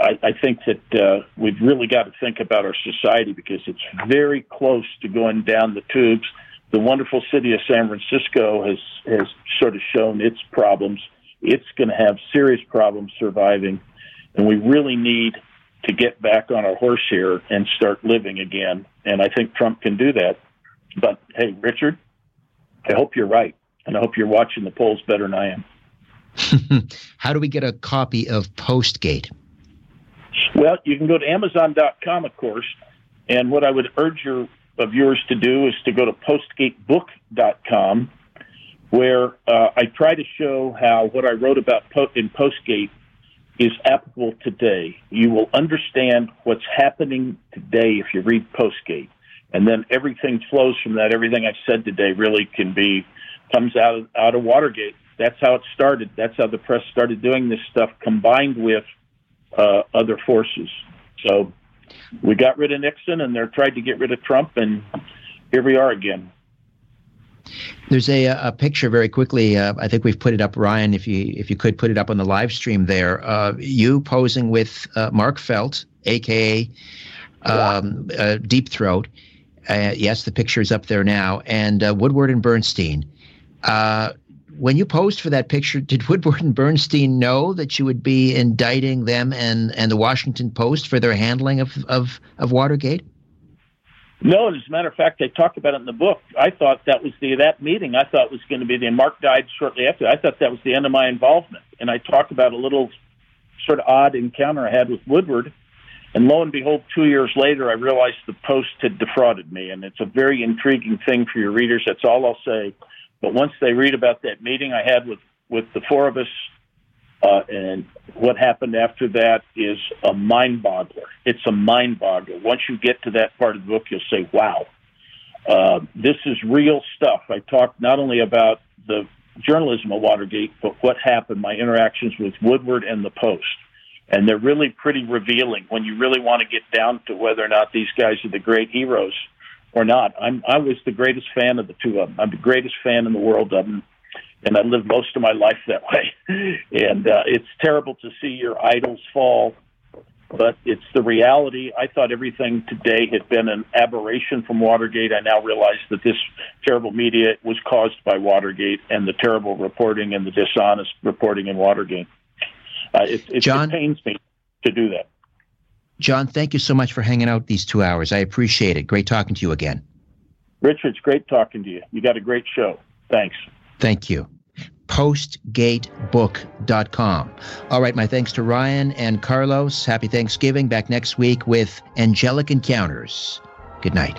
I, I think that uh, we've really got to think about our society because it's very close to going down the tubes. The wonderful city of San Francisco has has sort of shown its problems. It's going to have serious problems surviving, and we really need to get back on our horse here and start living again. And I think Trump can do that. But hey, Richard, I hope you're right. And I hope you're watching the polls better than I am. How do we get a copy of Postgate? Well, you can go to Amazon.com, of course. And what I would urge your of yours to do is to go to PostgateBook.com, where uh, I try to show how what I wrote about in Postgate is applicable today. You will understand what's happening today if you read Postgate, and then everything flows from that. Everything I've said today really can be comes out of, out of Watergate. That's how it started. That's how the press started doing this stuff, combined with uh, other forces. So we got rid of Nixon, and they're tried to get rid of Trump, and here we are again. There's a, a picture very quickly. Uh, I think we've put it up, Ryan. If you if you could put it up on the live stream there, uh, you posing with uh, Mark Felt, aka um, uh, Deep Throat. Uh, yes, the picture is up there now, and uh, Woodward and Bernstein. When you posed for that picture, did Woodward and Bernstein know that you would be indicting them and, and the Washington Post for their handling of, of, of Watergate? No, as a matter of fact, I talked about it in the book. I thought that was the that meeting. I thought was going to be the Mark died shortly after. I thought that was the end of my involvement, and I talked about a little sort of odd encounter I had with Woodward. And lo and behold, two years later, I realized the Post had defrauded me, and it's a very intriguing thing for your readers. That's all I'll say. But once they read about that meeting I had with with the four of us uh, and what happened after that is a mind boggler. It's a mind boggler. Once you get to that part of the book, you'll say, wow, uh, this is real stuff. I talked not only about the journalism of Watergate, but what happened, my interactions with Woodward and the Post. and they're really pretty revealing when you really want to get down to whether or not these guys are the great heroes or not. I'm I was the greatest fan of the two of them. I'm the greatest fan in the world of them, and I lived most of my life that way. and uh, it's terrible to see your idols fall, but it's the reality. I thought everything today had been an aberration from Watergate. I now realize that this terrible media was caused by Watergate and the terrible reporting and the dishonest reporting in Watergate. Uh, it, it, John, it pains me to do that. John, thank you so much for hanging out these two hours. I appreciate it. Great talking to you again. Richard, it's great talking to you. You got a great show. Thanks. Thank you. Postgatebook.com. All right, my thanks to Ryan and Carlos. Happy Thanksgiving. Back next week with Angelic Encounters. Good night.